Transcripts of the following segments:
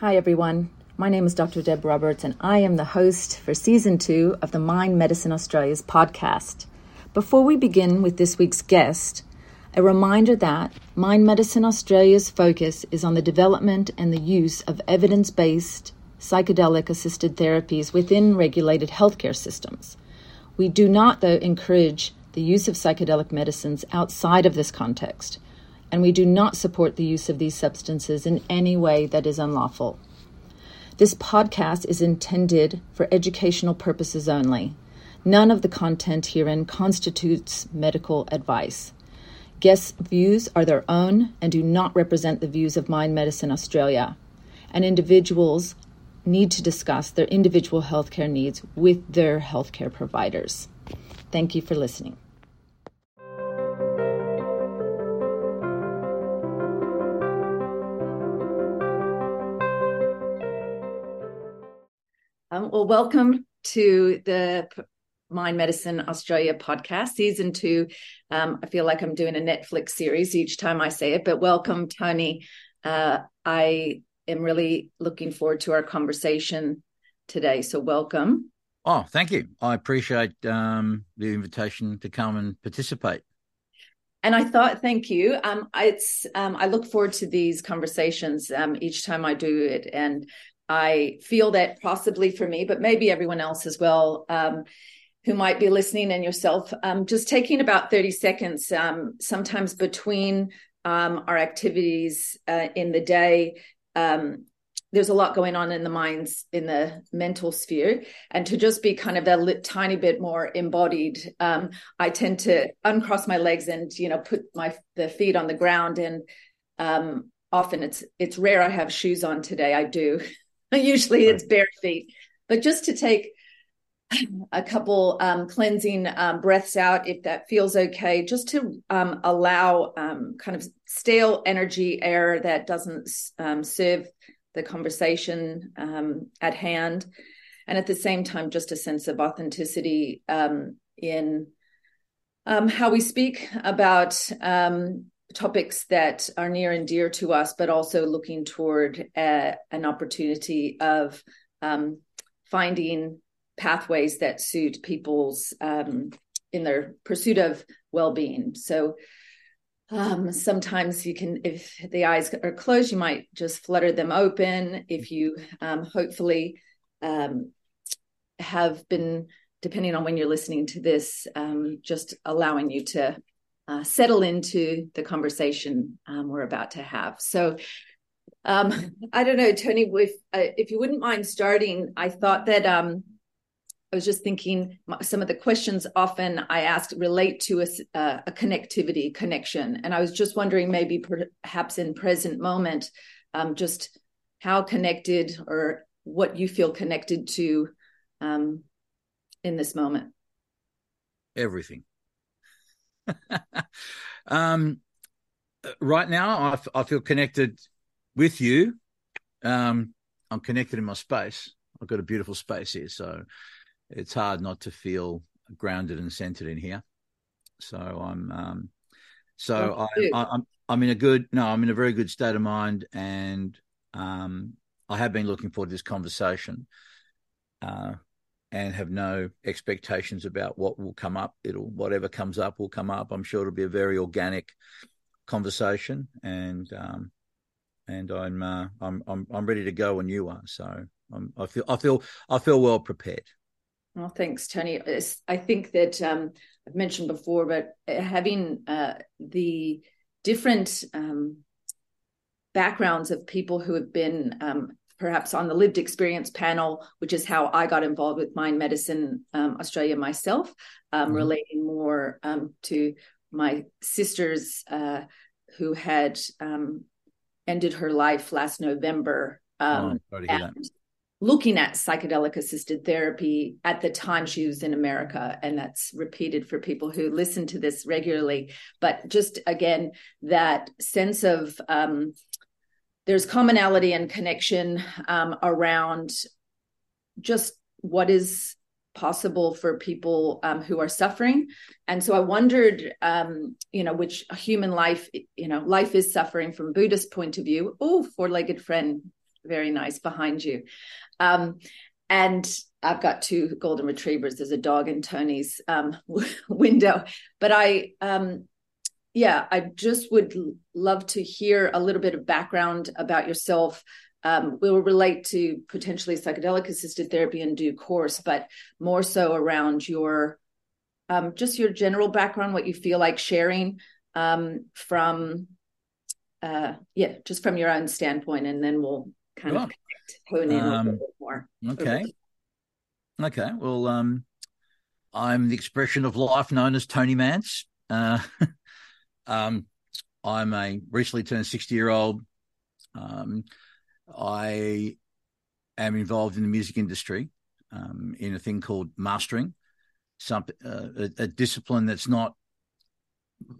Hi, everyone. My name is Dr. Deb Roberts, and I am the host for season two of the Mind Medicine Australia's podcast. Before we begin with this week's guest, a reminder that Mind Medicine Australia's focus is on the development and the use of evidence based psychedelic assisted therapies within regulated healthcare systems. We do not, though, encourage the use of psychedelic medicines outside of this context, and we do not support the use of these substances in any way that is unlawful. This podcast is intended for educational purposes only. None of the content herein constitutes medical advice. Guests' views are their own and do not represent the views of Mind Medicine Australia, and individuals need to discuss their individual healthcare needs with their healthcare providers. Thank you for listening. Um, well, welcome to the Mind Medicine Australia podcast, season two. Um, I feel like I'm doing a Netflix series each time I say it, but welcome, Tony. Uh, I am really looking forward to our conversation today. So, welcome. Oh, thank you. I appreciate um, the invitation to come and participate. And I thought, thank you. Um, it's um, I look forward to these conversations um, each time I do it, and I feel that possibly for me, but maybe everyone else as well, um, who might be listening, and yourself, um, just taking about thirty seconds, um, sometimes between our activities uh, in the day, um, there's a lot going on in the minds in the mental sphere. And to just be kind of a tiny bit more embodied um, i tend to uncross my legs and you know put my the feet on the ground. And um, often it's it's rare i have shoes on today. I do usually it's bare feet. But just to take a couple um, cleansing um, breaths out if that feels okay just to um, allow um, kind of stale energy air that doesn't um, serve the conversation um, at hand. And at the same time just a sense of authenticity in how we speak about topics that are near and dear to us but also looking toward uh, an opportunity of finding pathways that suit people's um, in their pursuit of well-being. So um, sometimes you can if the eyes are closed you might just flutter them open. If you um, hopefully um, have been depending on when you're listening to this um, just allowing you to uh, settle into the conversation um, we're about to have so um, I don't know, Tony. If uh, if you wouldn't mind starting, I thought that um, I was just thinking some of the questions often I ask relate to a, uh, a connectivity connection. And I was just wondering, maybe perhaps in present moment, um, just how connected or what you feel connected to um, in this moment. Everything. um, right now, I, f- I feel connected with you. Um, I'm connected in my space. I've got a beautiful space here. So it's hard not to feel grounded and centered in here. So I'm, um, so I, I, I'm, I'm in a good, no, I'm in a very good state of mind, and um, I have been looking forward to this conversation, uh, and have no expectations about what will come up. It'll whatever comes up will come up. I'm sure it'll be a very organic conversation, and um, and I'm uh, I'm I'm I'm ready to go when you are. So I'm, I feel I feel I feel well prepared. Well, thanks, Tony. I think that um, I've mentioned before, but uh, having uh, the different um, backgrounds of people who have been um, perhaps on the lived experience panel, which is how I got involved with Mind Medicine um, Australia myself, um, mm-hmm. relating more um, to my sisters uh, who had ended her life last November. Oh, and looking at psychedelic assisted therapy at the time she was in America. And that's repeated for people who listen to this regularly. But just again, that sense of um, there's commonality and connection um, around just what is possible for people um, who are suffering and so i wondered um, you know which human life you know life is suffering from buddhist point of view oh four-legged friend very nice behind you. Um, and I've got two golden retrievers. There's a dog in Tony's um, window, but I, um, yeah, I just would love to hear a little bit of background about yourself. Um, we'll relate to potentially psychedelic assisted therapy in due course, but more so around your um, just your general background, what you feel like sharing um, from, uh, yeah, just from your own standpoint, and then we'll kind of hone in a little bit more. Okay. Okay. Well, um, I'm the expression of life known as Tony Mantz. Uh, um, I'm a recently turned 60 year old. Um, I am involved in the music industry um, in a thing called mastering, some uh, a, a, discipline that's not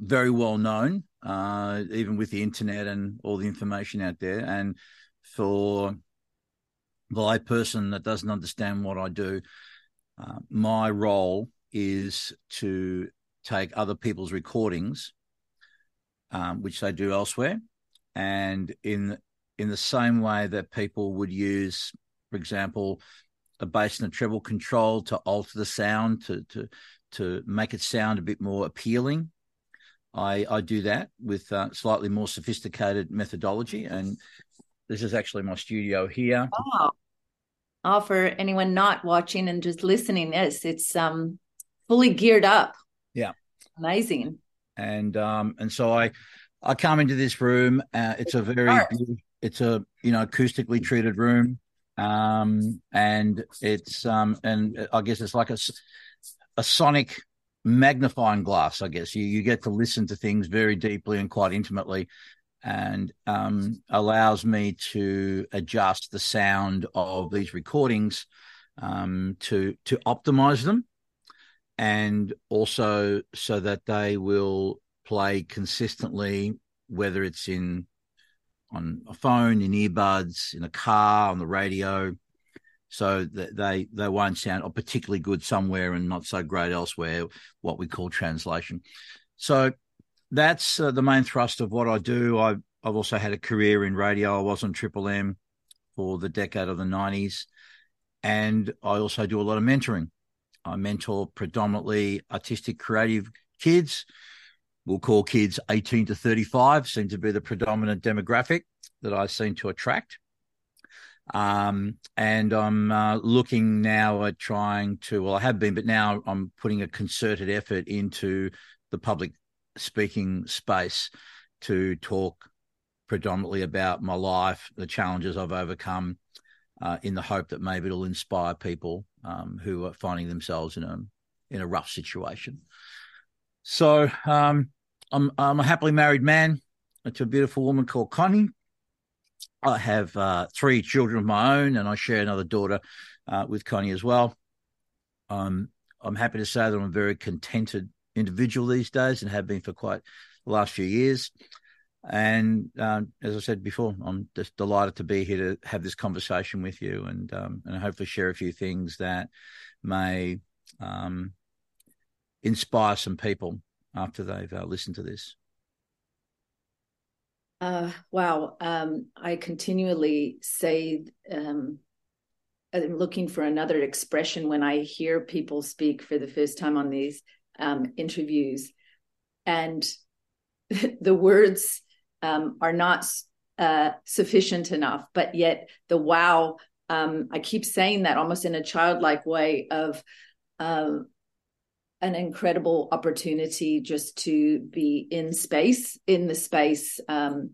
very well known, uh, even with the internet and all the information out there. And for the layperson that doesn't understand what I do, uh, my role is to take other people's recordings, um, which they do elsewhere, and in in the same way that people would use, for example, a bass and a treble control to alter the sound to to to make it sound a bit more appealing. I I do that with uh, slightly more sophisticated methodology, and this is actually my studio here. Oh, oh, for anyone not watching and just listening, this it's um fully geared up. Yeah, amazing. And um and so I I come into this room. Uh, it's a very it's a you know acoustically treated room, um and it's um and I guess it's like a a sonic magnifying glass. I guess you you get to listen to things very deeply and quite intimately and um, allows me to adjust the sound of these recordings um, to to optimize them, and also so that they will play consistently, whether it's in on a phone, in earbuds, in a car, on the radio, so that they they won't sound particularly good somewhere and not so great elsewhere. What we call translation. So that's uh, the main thrust of what I do. I, I've also had a career in radio. I was on Triple M for the decade of the 90s. And I also do a lot of mentoring. I mentor predominantly artistic, creative kids. We'll call kids 18 to 35, seem to be the predominant demographic that I seem to attract. Um, and I'm uh, looking now at trying to, well, I have been, but now I'm putting a concerted effort into the public speaking space to talk predominantly about my life, the challenges I've overcome, uh, in the hope that maybe it'll inspire people um, who are finding themselves in a in a rough situation. So um, I'm I'm a happily married man to a beautiful woman called Connie. I have uh, three children of my own, and I share another daughter uh, with Connie as well. Um, I'm happy to say that I'm a very contented individual these days and have been for quite the last few years. And um, as I said before, I'm just delighted to be here to have this conversation with you and um, and hopefully share a few things that may um, inspire some people after they've uh, listened to this. Uh, wow. Um, I continually say um, I'm looking for another expression when I hear people speak for the first time on these um, interviews, and the words um, are not uh, sufficient enough. But yet, the wow, um, I keep saying that almost in a childlike way of uh, an incredible opportunity just to be in space, in the space, um,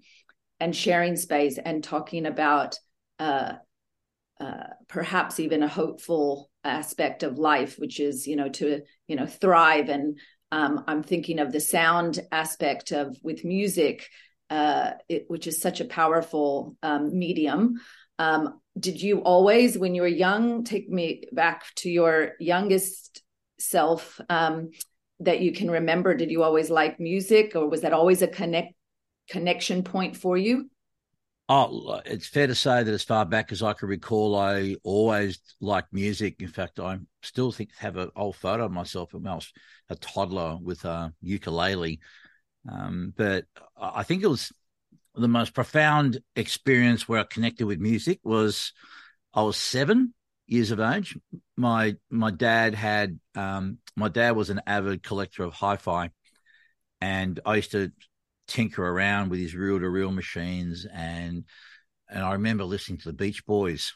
and sharing space and talking about. Uh, uh, perhaps even a hopeful aspect of life, which is you know to you know thrive. And um, I'm thinking of the sound aspect of with music, uh, it, which is such a powerful um, medium. Um, did you always, when you were young, take me back to your youngest self um, that you can remember? Did you always like music, or was that always a connect connection point for you? Oh, it's fair to say that as far back as I can recall, I always liked music. In fact, I still think have an old photo of myself when I was a toddler with a ukulele. Um, but I think it was the most profound experience where I connected with music was I was seven years of age. My my dad had um, my dad was an avid collector of hi-fi, and I used to tinker around with his reel-to-reel machines, and and I remember listening to the Beach Boys,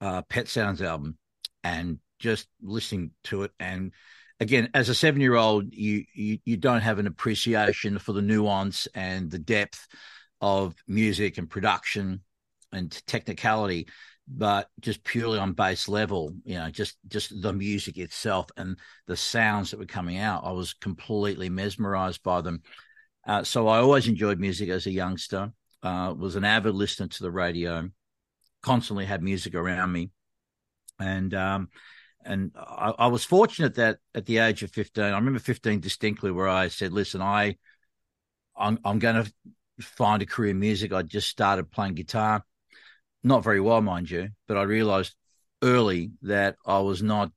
uh, Pet Sounds album, and just listening to it and again, as a seven year old, you, you you don't have an appreciation for the nuance and the depth of music and production and technicality, but just purely on base level, you know, just just the music itself and the sounds that were coming out, I was completely mesmerized by them. Uh, so I always enjoyed music as a youngster. Uh, was an avid listener to the radio. Constantly had music around me, and um, and I, I, was fortunate that at the age of 15 i remember 15 distinctly where i said listen i i'm, I'm going to find a career in music. I just started playing guitar. Not very well mind you but i realized early that i was not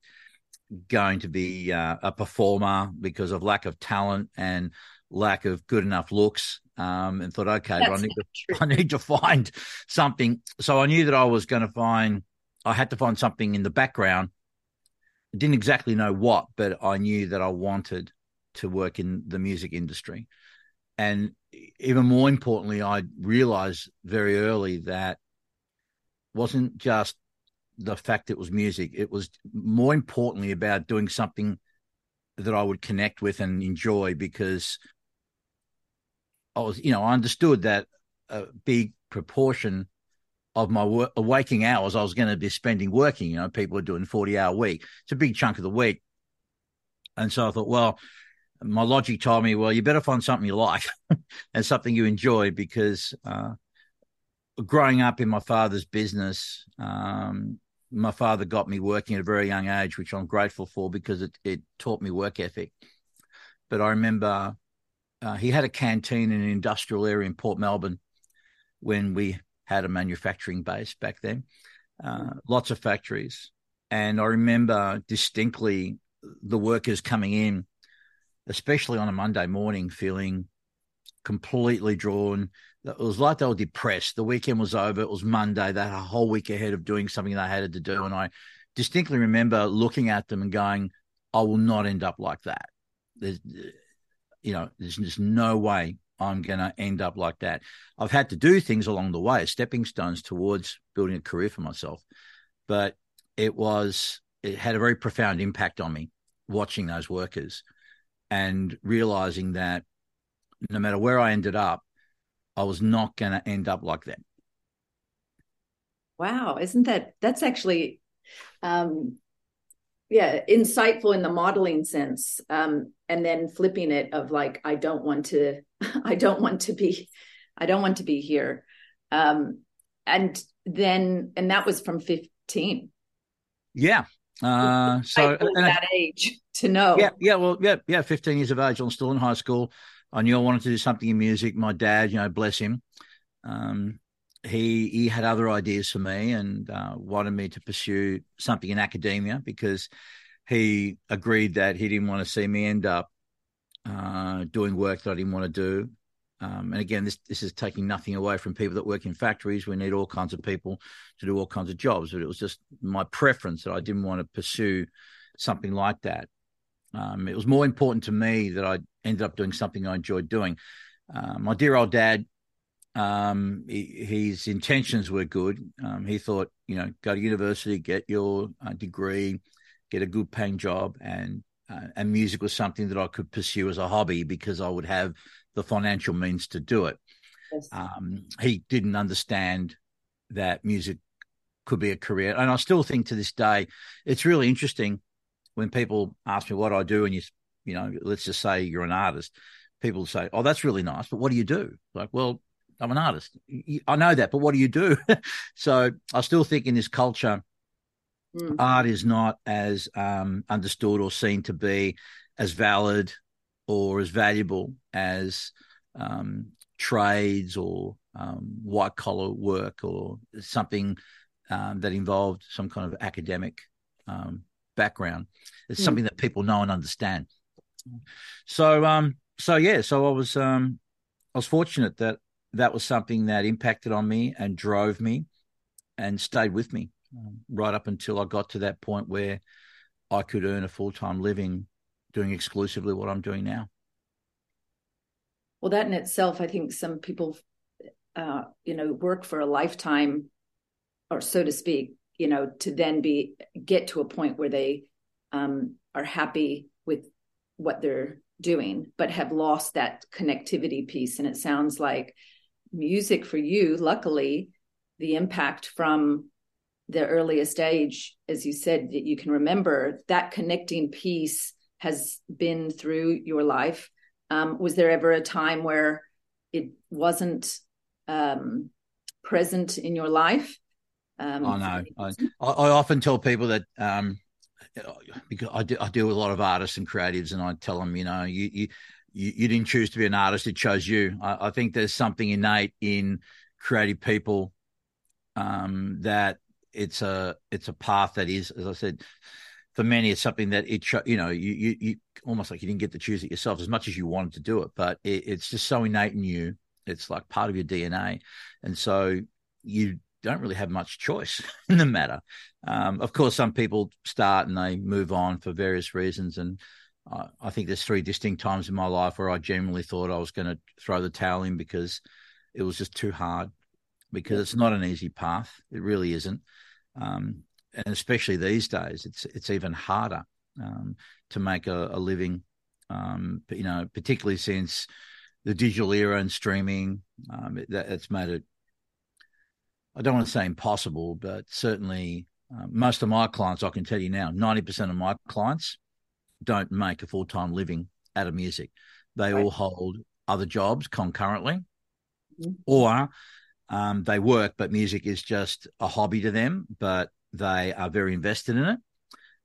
going to be uh, a performer because of lack of talent and lack of good enough looks um, and thought okay I need, to, I need to find something. So i knew that i was going to find i had to find something in the background didn't exactly know what, but I knew that I wanted to work in the music industry. And even more importantly, I realized very early that wasn't just the fact it was music. It was more importantly about doing something that I would connect with and enjoy because I was, you know, I understood that a big proportion of my work, waking hours I was going to be spending working. You know, people are doing 40 hour week. It's a big chunk of the week. And so I thought, well, my logic told me, well, you better find something you like and something you enjoy because uh, growing up in my father's business, um, my father got me working at a very young age, which I'm grateful for because it, it taught me work ethic. But I remember uh, he had a canteen in an industrial area in Port Melbourne when we had a manufacturing base back then, uh, lots of factories. And I remember distinctly the workers coming in, especially on a Monday morning, feeling completely drawn. It was like they were depressed. The weekend was over. It was Monday. They had a whole week ahead of doing something they had to do. And I distinctly remember looking at them and going, I will not end up like that. There's, you know, there's just no way I'm going to end up like that. I've had to do things along the way, stepping stones towards building a career for myself. But it was, it had a very profound impact on me watching those workers and realizing that no matter where I ended up, I was not going to end up like them. Wow. Isn't that, that's actually, um, yeah, insightful in the modeling sense. Um, and then flipping it of like, I don't want to I don't want to be, I don't want to be here. Um, and then, and that was from 15. Yeah. Uh, so at that age to know. Yeah. Yeah. Well, yeah. Yeah. 15 years of age. I'm still in high school. I knew I wanted to do something in music. My dad, you know, bless him. Um, he he had other ideas for me and uh, wanted me to pursue something in academia because he agreed that he didn't want to see me end up uh, doing work that I didn't want to do. Um, and again, this this is taking nothing away from people that work in factories. We need all kinds of people to do all kinds of jobs, but it was just my preference that I didn't want to pursue something like that. Um, it was more important to me that I ended up doing something I enjoyed doing. Uh, my dear old dad, um, he, his intentions were good. Um, he thought, you know, go to university, get your uh, degree, get a good paying job, and uh, and music was something that I could pursue as a hobby because I would have the financial means to do it. Yes. Um, he didn't understand that music could be a career, and I still think to this day it's really interesting when people ask me what I do, and you, you know, let's just say you're an artist. People say, "Oh, that's really nice, but what do you do?" Like, well, I'm an artist. I know that, but what do you do? so I still think in this culture Mm. Art is not as um, understood or seen to be as valid or as valuable as um, trades or um, white collar work or something um, that involved some kind of academic um, background. It's mm. something that people know and understand. So, um, so yeah, so I was, I was fortunate that that was something that impacted on me and drove me and stayed with me um, right up until I got to that point where I could earn a full time living doing exclusively what I'm doing now. Well, that in itself, I think some people, uh, you know, work for a lifetime, or so to speak, you know, to then be get to a point where they um, are happy with what they're doing, but have lost that connectivity piece. And it sounds like music for you, luckily, the impact from the earliest age, as you said, that you can remember, that connecting piece has been through your life. Um, was there ever a time where it wasn't um, present in your life? Um, I know. I, I, often tell people that um, because I, do, I deal with a lot of artists and creatives, and I tell them, you know, you you you, didn't choose to be an artist; it chose you. I, I think there's something innate in creative people um, that it's a it's a path that is, as I said, for many, it's something that it you know you you, you almost like you didn't get to choose it yourself as much as you wanted to do it, but it, it's just so innate in you. It's like part of your DNA, and so you don't really have much choice in the matter. Um, of course, some people start and they move on for various reasons, and I, I think there's three distinct times in my life where I genuinely thought I was going to throw the towel in because it was just too hard. Because it's not an easy path, it really isn't, um, and especially these days, it's it's even harder um, to make a, a living. Um, you know, particularly since the digital era and streaming, um, it, that, it's made it I don't want to say impossible, but certainly uh, most of my clients, I can tell you now, 90% of my clients don't make a full time living out of music. They right. all hold other jobs concurrently, mm-hmm. or um, they work, but music is just a hobby to them, but they are very invested in it.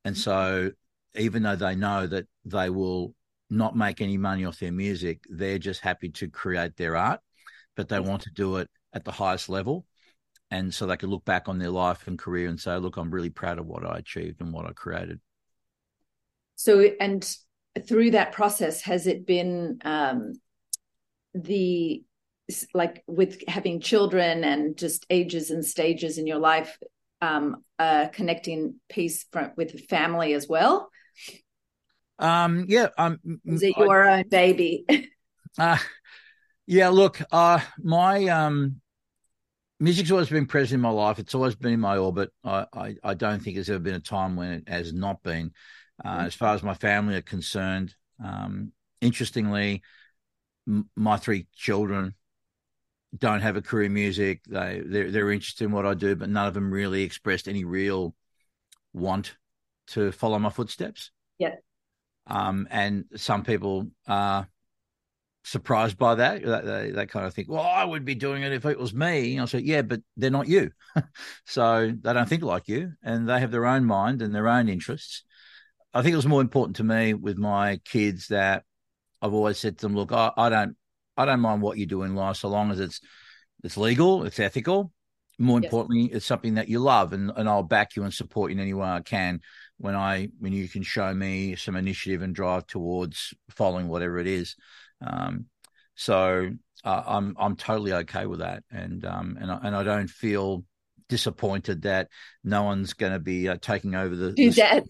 And mm-hmm. so, even though they know that they will not make any money off their music, they're just happy to create their art, but they want to do it at the highest level and so they could look back on their life and career and say, "Look, I'm really proud of what I achieved and what I created." So, and through that process, has it been um, the like with having children and just ages and stages in your life, um, a connecting piece from, with family as well? Um, yeah. Um, Is it your I, own baby? uh, yeah. Look, uh, my um, music's always been present in my life. It's always been in my orbit. I, I, I don't think there's ever been a time when it has not been. Uh. As far as my family are concerned, um, interestingly, m- my three children don't have a career in music. They they're, they're interested in what I do, but none of them really expressed any real want to follow my footsteps. Yeah. Um, and some people are surprised by that. They, they kind of think, well, I would be doing it if it was me. And I say, yeah, but they're not you. so they don't think like you and they have their own mind and their own interests. I think it was more important to me with my kids that I've always said to them, look, I, I don't, I don't mind what you do in life so long as it's, it's legal, it's ethical. More yes. importantly, it's something that you love and, and I'll back you and support you in any way I can when I, when you can show me some initiative and drive towards following whatever it is. Um, so uh, I'm I'm totally okay with that, and um, and I, and I don't feel disappointed that no one's going to be uh, taking over the. Do that.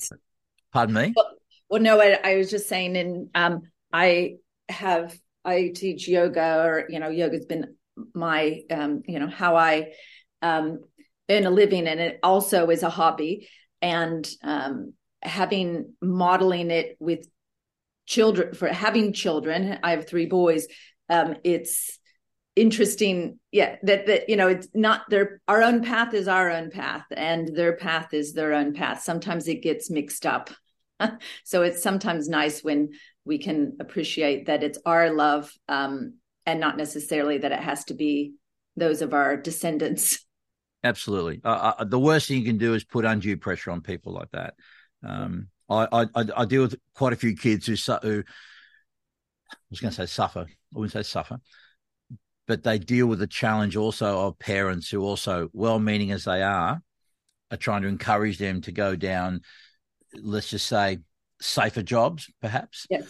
Pardon me. Well, well no, I, I, was just saying, and um, I have I teach yoga, or you know, yoga's been my um, you know how I um, earn a living, and it also is a hobby, and um, having modeling it with children for having children i have three boys um it's interesting yeah that that you know it's not their our own path is our own path and their path is their own path. Sometimes it gets mixed up. So it's sometimes nice when we can appreciate that it's our love um and not necessarily that it has to be those of our descendants. Absolutely. Uh, uh, the worst thing you can do is put undue pressure on people like that. Um I, I, I deal with quite a few kids who, who I was going to say suffer. I wouldn't say suffer, but they deal with the challenge also of parents who also, well-meaning as they are, are trying to encourage them to go down, let's just say, safer jobs, perhaps. Yes.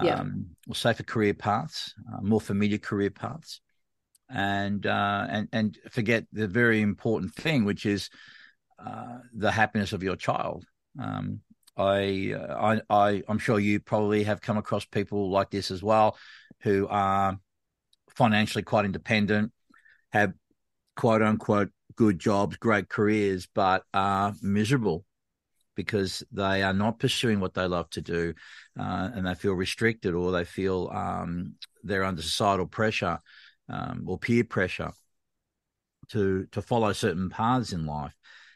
Yeah. Um, or safer career paths, uh, more familiar career paths. and uh, and and forget the very important thing, which is uh, the happiness of your child. Um, I, uh, I, I, I'm sure you probably have come across people like this as well, who are financially quite independent, have quote unquote good jobs, great careers, but are miserable because they are not pursuing what they love to do, uh, and they feel restricted or they feel um, they're under societal pressure um, or peer pressure to to follow certain paths in life,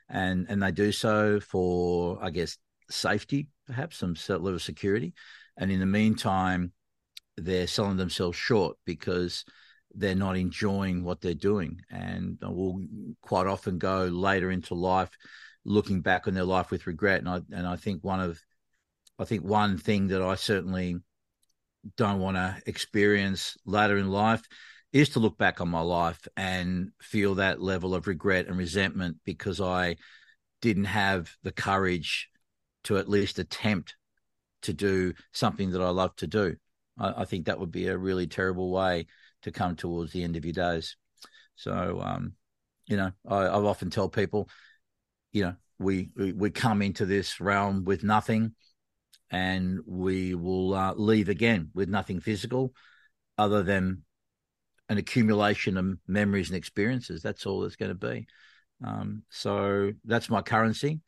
and and they do so for I guess safety, perhaps some level of security, and in the meantime, they're selling themselves short because they're not enjoying what they're doing, and will quite often go later into life looking back on their life with regret. And I and I think one of I think one thing that I certainly don't want to experience later in life is to look back on my life and feel that level of regret and resentment because I didn't have the courage to at least attempt to do something that I love to do. I, I think that would be a really terrible way to come towards the end of your days. So, um, you know, I, I often tell people, you know, we, we, come into this realm with nothing, and we will uh, leave again with nothing physical, other than an accumulation of memories and experiences. That's all it's going to be. Um, so that's my currency,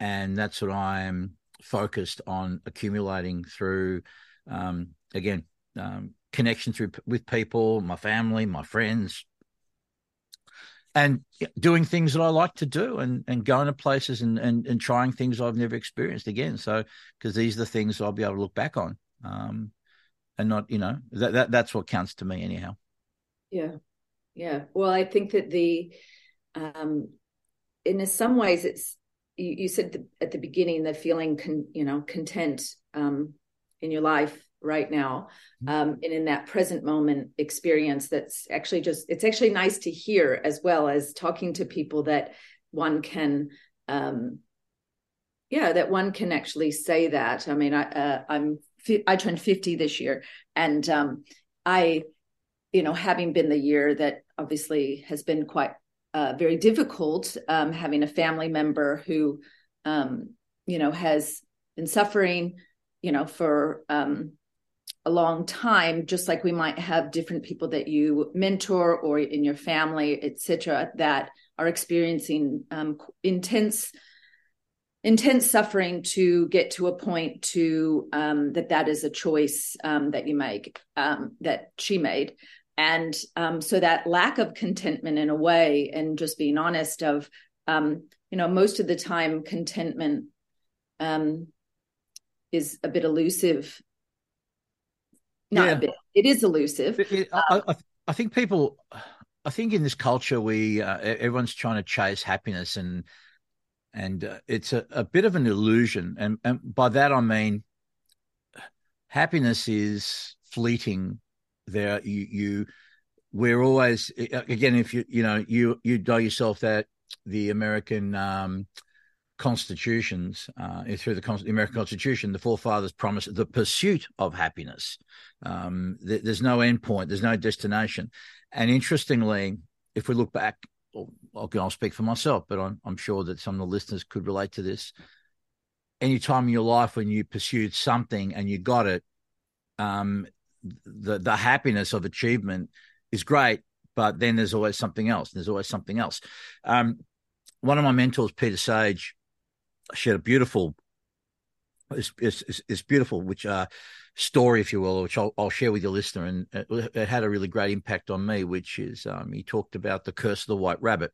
and that's what I'm focused on accumulating through. Um, again, um, connection through with people, my family, my friends, and doing things that I like to do and, and going to places and, and, and trying things I've never experienced again. So, because these are the things I'll be able to look back on. Um, and not, you know, that, that that's what counts to me anyhow. Yeah. Yeah. Well, I think that the, um, in some ways it's, you, you said the, at the beginning, the feeling, con, you know, content, um, in your life right now mm-hmm. um, and in that present moment experience that's actually just it's actually nice to hear as well as talking to people that one can um yeah that one can actually say that i mean i uh, i'm i turned 50 this year and um i you know having been the year that obviously has been quite uh, very difficult um having a family member who um you know has been suffering you know for um a long time just like we might have different people that you mentor or in your family etc that are experiencing um, intense intense suffering to get to a point to um, that that is a choice um, that you make um, that she made. And um, so that lack of contentment in a way and just being honest of um, you know most of the time contentment is a bit elusive not yeah. a bit. It is elusive. It, it, I, I, I, think people, I think in this culture, we uh, everyone's trying to chase happiness, and and uh, it's a, a bit of an illusion. And, and by that I mean, happiness is fleeting. There, you you we're always again if you you know you you know yourself that the American um, constitutions, uh, through the, the, American Constitution, the forefathers promised the pursuit of happiness. Um, th- there's no endpoint, there's no destination. And interestingly, if we look back, I'll, I'll speak for myself, but I'm, I'm, sure that some of the listeners could relate to this. Any time in your life when you pursued something and you got it, um, the the happiness of achievement is great, but then there's always something else. There's always something else. Um, one of my mentors, Peter Sage, she had a beautiful it's, it's, it's beautiful, which uh, story, if you will, which I'll, I'll, share with your listener, and it, it, had a really great impact on me. Which is, um, he talked about the curse of the white rabbit,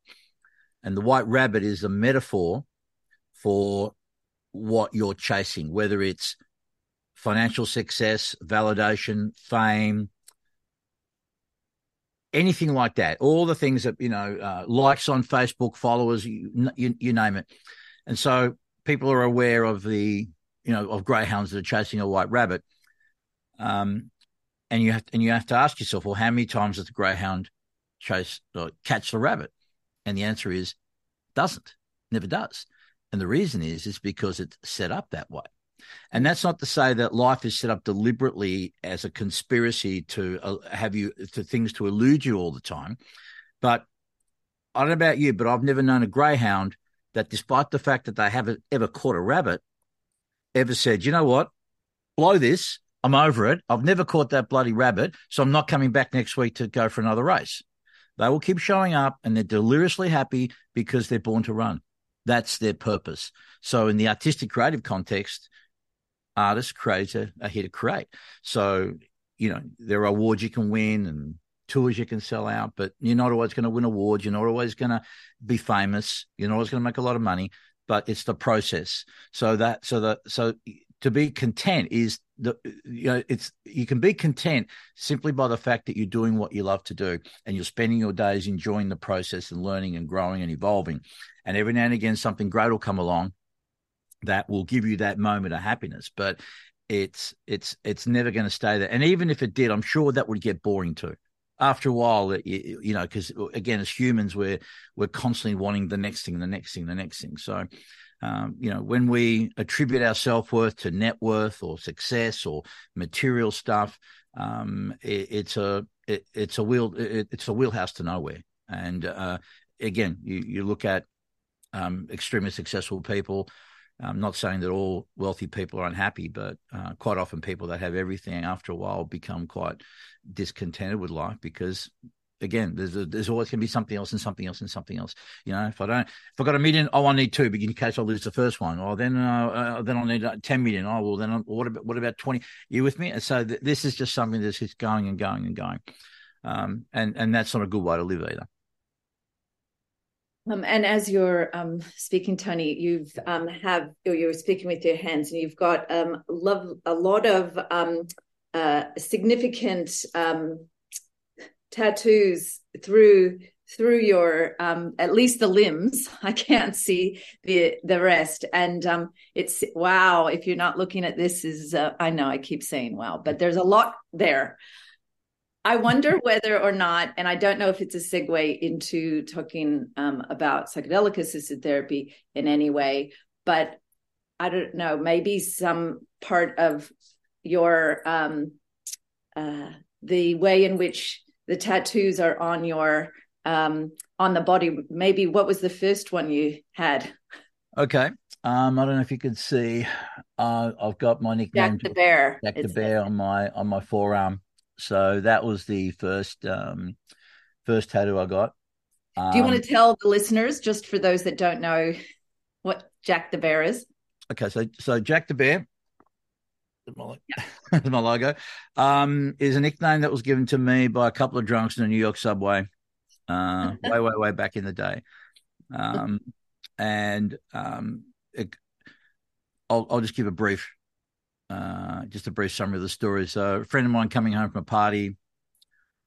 and the white rabbit is a metaphor for what you're chasing, whether it's financial success, validation, fame, anything like that. All the things that you know, uh, likes on Facebook, followers, you, you, you name it. And so people are aware of the you know of greyhounds that are chasing a white rabbit um and you have and you have to ask yourself well how many times does the greyhound chase or catch the rabbit and the answer is doesn't never does and the reason is is because it's set up that way And that's not to say that life is set up deliberately as a conspiracy to uh, have you to things to elude you all the time. But I don't know about you, but I've never known a greyhound that, despite the fact that they haven't ever caught a rabbit, ever said, you know what, blow this. I'm over it. I've never caught that bloody rabbit, so I'm not coming back next week to go for another race. They will keep showing up and they're deliriously happy because they're born to run. That's their purpose. So, in the artistic creative context, artists, creators are here to create. So, you know, there are awards you can win and tours you can sell out, but you're not always going to win awards. You're not always going to be famous. You're not always going to make a lot of money, but it's the process. So that, so that, so to be content is the you know it's you can be content simply by the fact that you're doing what you love to do and you're spending your days enjoying the process and learning and growing and evolving and every now and again something great will come along that will give you that moment of happiness but it's it's it's never going to stay there and even if it did i'm sure that would get boring too after a while you, you know because again as humans we're we're constantly wanting the next thing the next thing the next thing so um, you know, when we attribute our self worth to net worth or success or material stuff, um, it, it's a it, it's a wheel it, it's a wheelhouse to nowhere. And uh, again, you you look at um, extremely successful people. I'm not saying that all wealthy people are unhappy, but uh, quite often people that have everything after a while become quite discontented with life because again, there's there's always going to be something else and something else and something else. You know, if I don't, if I got a million, oh, I need two, but in case I lose the first one, oh, then uh, uh, then I'll need uh, ten million. Oh, well, then uh, what about what about twenty? You with me? And so th- this is just something that's just going and going and going, um, and and that's not a good way to live either. Um, and as you're um, speaking, Tony, you've um, have you're speaking with your hands, and you've got um, love a lot of um, uh, significant um, tattoos through through your um, at least the limbs. I can't see the the rest. And it's wow if you're not looking at this is uh, i know i keep saying wow but there's a lot there i wonder whether or not and i don't know if it's a segue into talking um, about psychedelic assisted therapy in any way but i don't know maybe some part of your um, uh, the way in which the tattoos are on your um on the body. Maybe what was the first one you had? Okay. Um i don't know if you can see uh i've got my nickname jack the bear jack the bear on my on my forearm so that was the first um first tattoo i got um, do you want to um, tell the listeners just for those that don't know what jack the bear is okay so so jack the bear my, my logo, um, is a nickname that was given to me by a couple of drunks in the New York subway, uh, way, way, way back in the day. Um, and um, it, I'll, I'll just give a brief, uh, just a brief summary of the story. So, a friend of mine coming home from a party,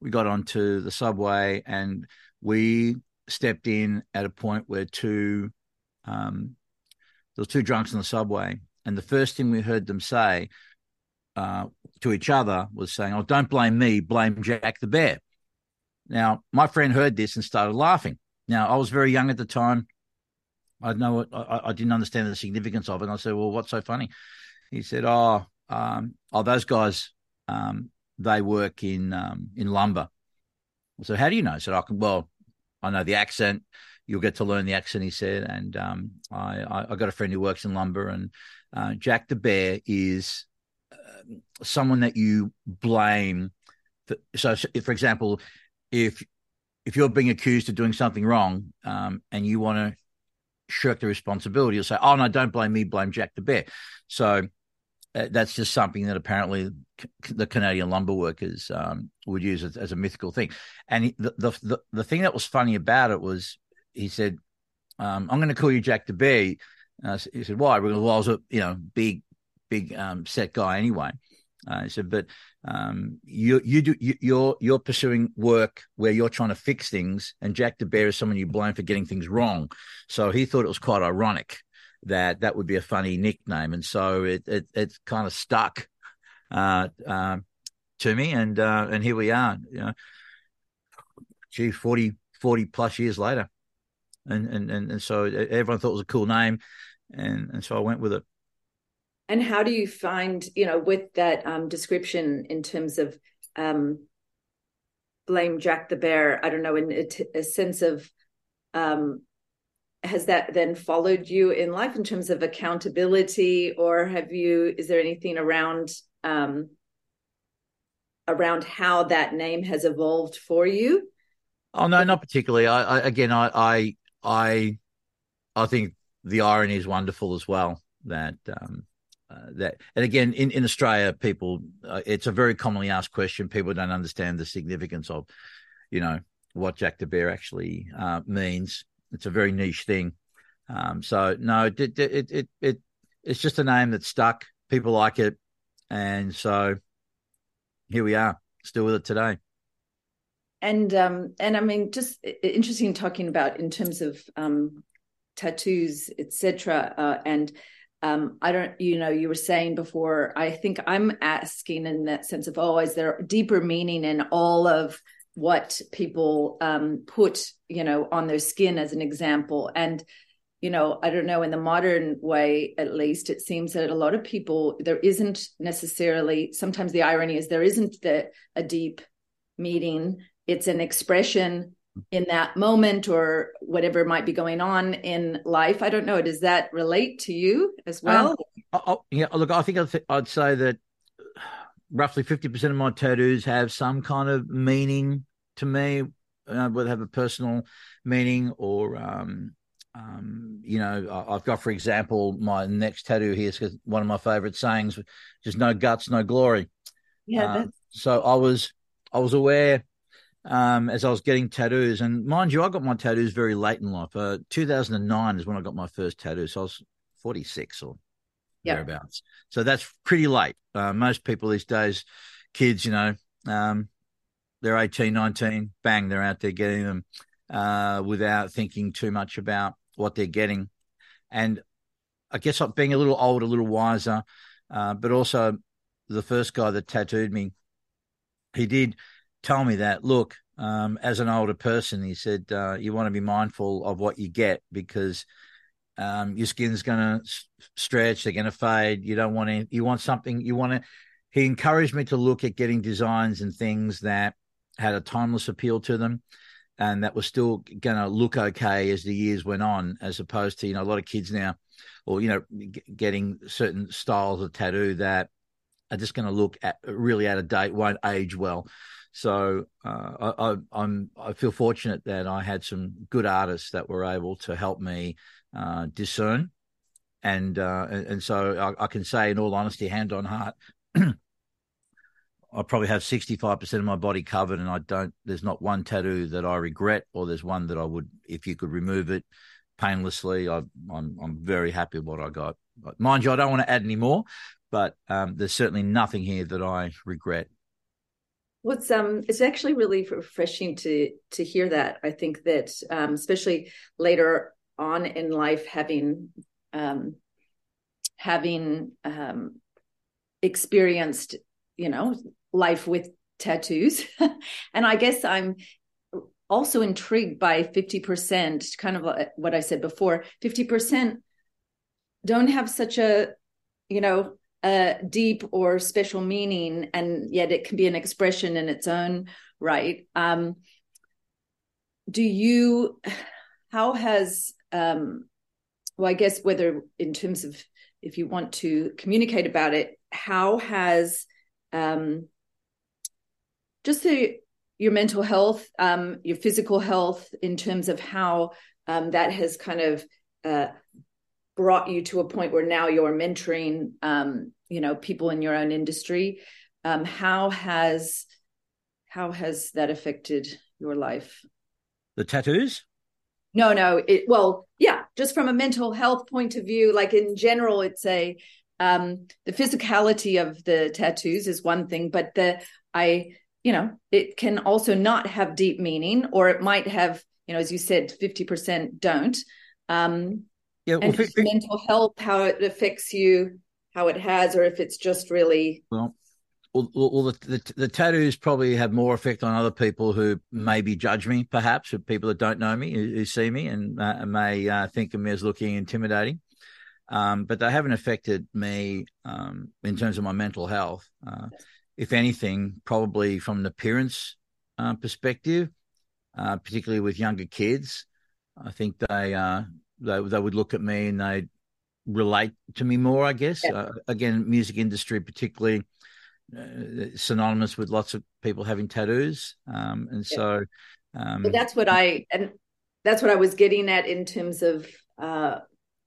we got onto the subway and we stepped in at a point where two, um, there was two drunks in the subway and the first thing we heard them say uh, to each other was saying, "Oh, don't blame me, blame Jack the Bear." Now, my friend heard this and started laughing. Now, I was very young at the time. I know I, I, didn't understand the significance of it. And I said, "Well, what's so funny?" He said, "Oh, um, oh, those guys, um, they work in um, in lumber." So, how do you know? I said, "I can." Well, I know the accent. You'll get to learn the accent, he said. And um, I, I, I got a friend who works in lumber, and uh, Jack the Bear is uh, someone that you blame. For, so, for example, if if you're being accused of doing something wrong um, and you want to shirk the responsibility, you'll say, "Oh no, don't blame me, blame Jack the Bear." So that's just something that apparently the Canadian lumber workers um, would use as, as, a mythical thing. And he, the, the, the the thing that was funny about it was he said, um, "I'm going to call you Jack the Bear." Uh, he said, "Why?" Because well, I was a you know big, big um, set guy anyway. Uh, he said, "But um, you you do you, you're you're pursuing work where you're trying to fix things, and Jack the Bear is someone you blame for getting things wrong." So he thought it was quite ironic that that would be a funny nickname, and so it it, it kind of stuck uh, uh, to me, and uh, and here we are. You know, gee, 40, 40 plus years later and and and, and so everyone thought it was a cool name, and and so I went with it. and how do you find you know with that um, description in terms of um, blame jack the bear i don't know in a, a sense of um, has that then followed you in life in terms of accountability or have you is there anything around um, around how that name has evolved for you? Oh no not particularly. I, I again I, I i i think the irony is wonderful as well that um uh, that and again in, in australia people uh, it's a very commonly asked question. People don't understand the significance of you know what jack the bear actually uh, means it's a very niche thing. Um, so no it, it it it it's just a name that stuck. People like it. And so here we are still with it today. And um and i mean just interesting talking about in terms of um tattoos etc uh, and um, I don't, you know, you were saying before, I think I'm asking in that sense of, oh, is there deeper meaning in all of what people um, put, you know, on their skin as an example? And, you know, I don't know, in the modern way, at least, it seems that a lot of people, there isn't necessarily, sometimes the irony is there isn't the, a deep meaning. It's an expression in that moment or whatever might be going on in life. I don't know. Does that relate to you as well? Um, I, I, yeah, look, I think I'd, th- I'd say that roughly 50% of my tattoos have some kind of meaning to me, uh, whether have a personal meaning or, um, um, you know, I've got, for example, my next tattoo here is one of my favorite sayings, just no guts, no glory. Yeah. Uh, so I was, I was aware um, as I was getting tattoos. And mind you, I got my tattoos very late in life. Uh, 2009 is when I got my first tattoo. So I was 46 or thereabouts. So that's pretty late. Uh, most people these days, kids, you know, um, they're 18, 19, bang, they're out there getting them uh, without thinking too much about what they're getting. And I guess I'm being a little older, a little wiser, uh, but also the first guy that tattooed me, he did tell me that, look, um, as an older person, he said, uh, you want to be mindful of what you get because um, your skin's going to stretch, they're going to fade. You don't want to, you want something, you want to. He encouraged me to look at getting designs and things that had a timeless appeal to them and that was still going to look okay as the years went on, as opposed to, you know, a lot of kids now, or, you know, g- getting certain styles of tattoo that are just going to look at really out of date, won't age well. So uh, I, I'm I feel fortunate that I had some good artists that were able to help me uh, discern, and, uh, and so I, I, can say in all honesty, hand on heart, I probably have sixty five percent of my body covered, and I don't. There's not one tattoo that I regret, or there's one that I would, if you could remove it painlessly. I, I'm I'm very happy with what I got. But mind you, I don't want to add any more, but um, there's certainly nothing here that I regret What's um it's actually really refreshing to to hear that. I think that um especially later on in life having um having um experienced, you know, life with tattoos. and I guess I'm also intrigued by 50%, kind of what I said before, 50% don't have such a, you know, a deep or special meaning, and yet it can be an expression in its own right. Um, do you? How has? Um, well, I guess whether in terms of if you want to communicate about it, how has um, just the your mental health, um, your physical health, in terms of how um, that has kind of uh, brought you to a point where now you're mentoring um, you know people in your own industry um, how has how has that affected your life? The tattoos? No no it well yeah just from a mental health point of view like in general it's a um the physicality of the tattoos is one thing but the i you know it can also not have deep meaning or it might have you know as you said 50% don't um yeah, well, and mental health, how it affects you, how it has, or if it's just really well. Well, well the, the, the tattoos probably have more effect on other people who maybe judge me, perhaps, or people that don't know me, who, who see me and uh, may uh, think of me as looking intimidating. um, but they haven't affected me um, in terms of my mental health. Uh, if anything, probably from an appearance uh, perspective, uh, particularly with younger kids, I think they, uh, they they would look at me and they relate to me more. I guess yeah. Uh, again, music industry particularly uh, synonymous with lots of people having tattoos, um, and yeah. so. Um, but that's what I and that's what I was getting at in terms of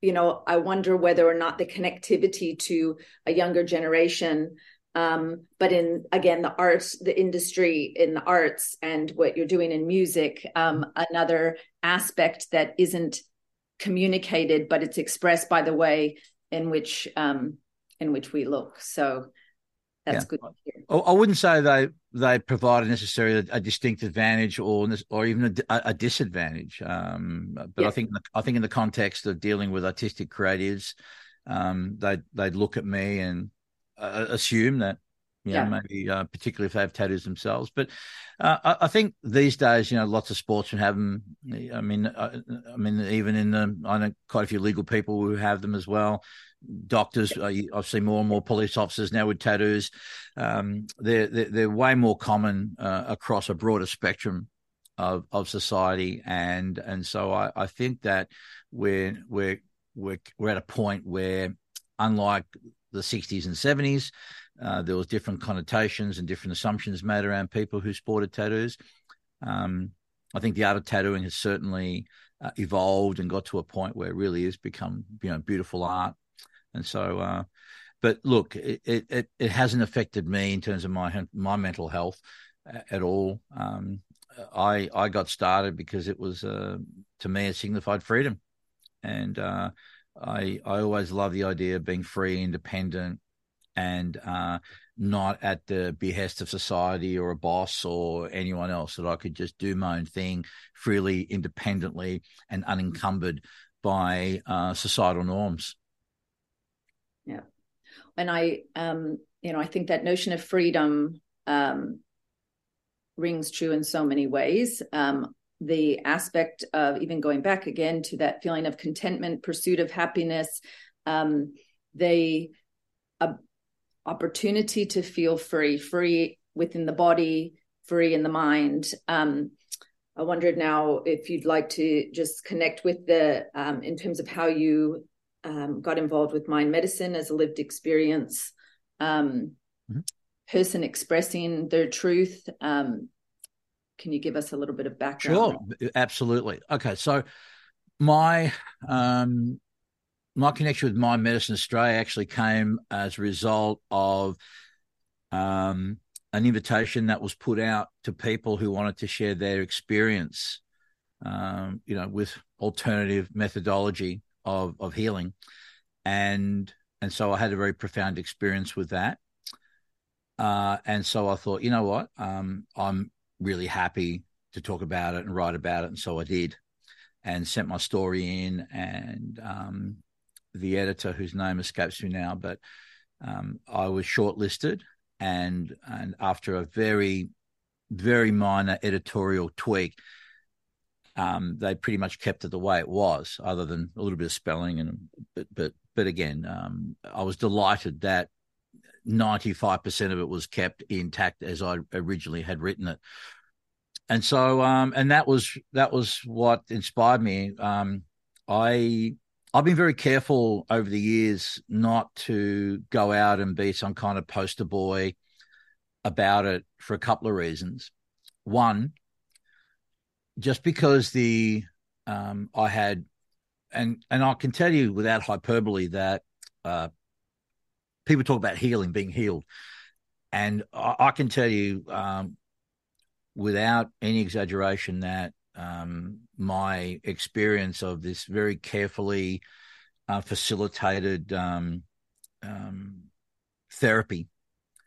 you know, I wonder whether or not the connectivity to a younger generation. Um, but in again, the arts, the industry in the arts and what you're doing in music, um, another aspect that isn't communicated, but it's expressed by the way in which um, in which we look. So that's yeah. good. I wouldn't say they they provide necessarily a, a distinct advantage or or even a, a disadvantage. Um, but yeah. I think I think in the context of dealing with artistic creatives, um, they they'd look at me and uh, assume that you know, yeah. maybe uh, particularly if they have tattoos themselves. But uh, I, I, think these days, you know, lots of sportsmen have them. I mean, I, uh, I, mean, even in the, I know quite a few legal people who have them as well doctors. Uh, I've seen more and more police officers now with tattoos. Um, they're, they're, they're way more common uh, across a broader spectrum of of society, and and so I, I think that we're we're we're we're at a point where, unlike the 60s and 70s, uh, there was different connotations and different assumptions made around people who sported tattoos. Um, I think the art of tattooing has certainly uh, evolved and got to a point where it really has become you know beautiful art and so, uh, but look, it, it it hasn't affected me in terms of my my mental health at all. Um, I I got started because it was uh, to me it signified freedom, and uh, I I always love the idea of being free, independent, and uh, not at the behest of society or a boss or anyone else. That I could just do my own thing freely, independently, and unencumbered by uh, societal norms yeah and i um you know i think that notion of freedom um rings true in so many ways um the aspect of even going back again to that feeling of contentment pursuit of happiness um the uh, opportunity to feel free free within the body free in the mind um I wondered now if you'd like to just connect with the um, in terms of how you um, got involved with mind medicine as a lived experience um, mm-hmm. person expressing their truth. Can you give us a little bit of background? Sure, absolutely. Okay, so my um, my connection with Mind Medicine Australia actually came as a result of um, an invitation that was put out to people who wanted to share their experience, um, you know, with alternative methodology of of healing, and and so I had a very profound experience with that. Uh, and so I thought, you know what, um, I'm really happy to talk about it and write about it, and so I did, and sent my story in, and um, the editor, whose name escapes me now, but um, I was shortlisted, and and after a very very minor editorial tweak, um, they pretty much kept it the way it was, other than a little bit of spelling. And but but but again, um, I was delighted that ninety five percent of it was kept intact as I originally had written it. And so, um, and that was that was what inspired me. Um, I I've been very careful over the years not to go out and be some kind of poster boy about it for a couple of reasons. One, just because the um, I had, and and I can tell you without hyperbole that uh, people talk about healing, being healed, and I, I can tell you um, without any exaggeration that um, my experience of this very carefully uh, facilitated um, um, therapy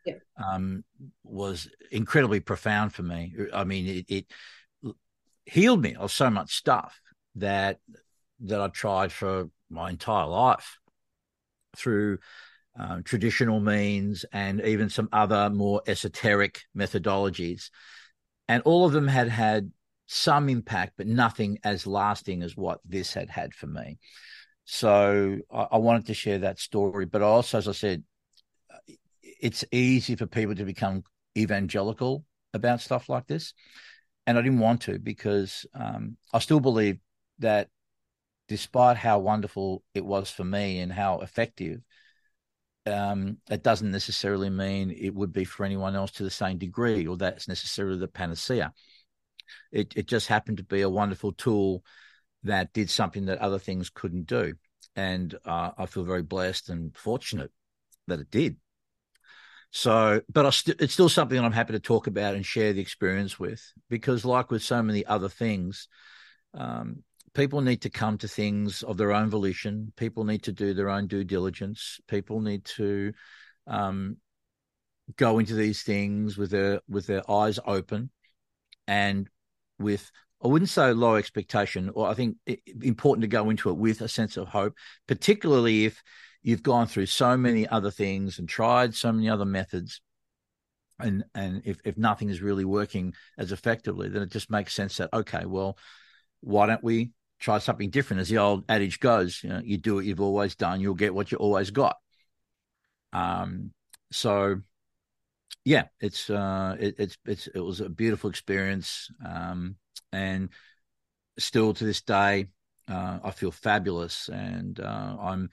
yeah. um, was incredibly profound for me. I mean, it, it, healed me of so much stuff that that I tried for my entire life through um, traditional means and even some other more esoteric methodologies, and all of them had had some impact, but nothing as lasting as what this had had for me. So I, I wanted to share that story, but also, as I said, it's easy for people to become evangelical about stuff like this. And I didn't want to because um, I still believe that despite how wonderful it was for me and how effective, um, it doesn't necessarily mean it would be for anyone else to the same degree, or that's necessarily the panacea. It, it just happened to be a wonderful tool that did something that other things couldn't do. And uh, I feel very blessed and fortunate that it did. So, but st- it's still something that I'm happy to talk about and share the experience with because, like with so many other things, um, people need to come to things of their own volition. People need to do their own due diligence. People need to um, go into these things with their with their eyes open and with I wouldn't say low expectation, or I think it, important to go into it with a sense of hope, particularly if you've gone through so many other things and tried so many other methods and and if, if nothing is really working as effectively then it just makes sense that okay well why don't we try something different as the old adage goes you know you do what you've always done you'll get what you always got um so yeah it's uh it, it's it's it was a beautiful experience um and still to this day uh, I feel fabulous and uh, I'm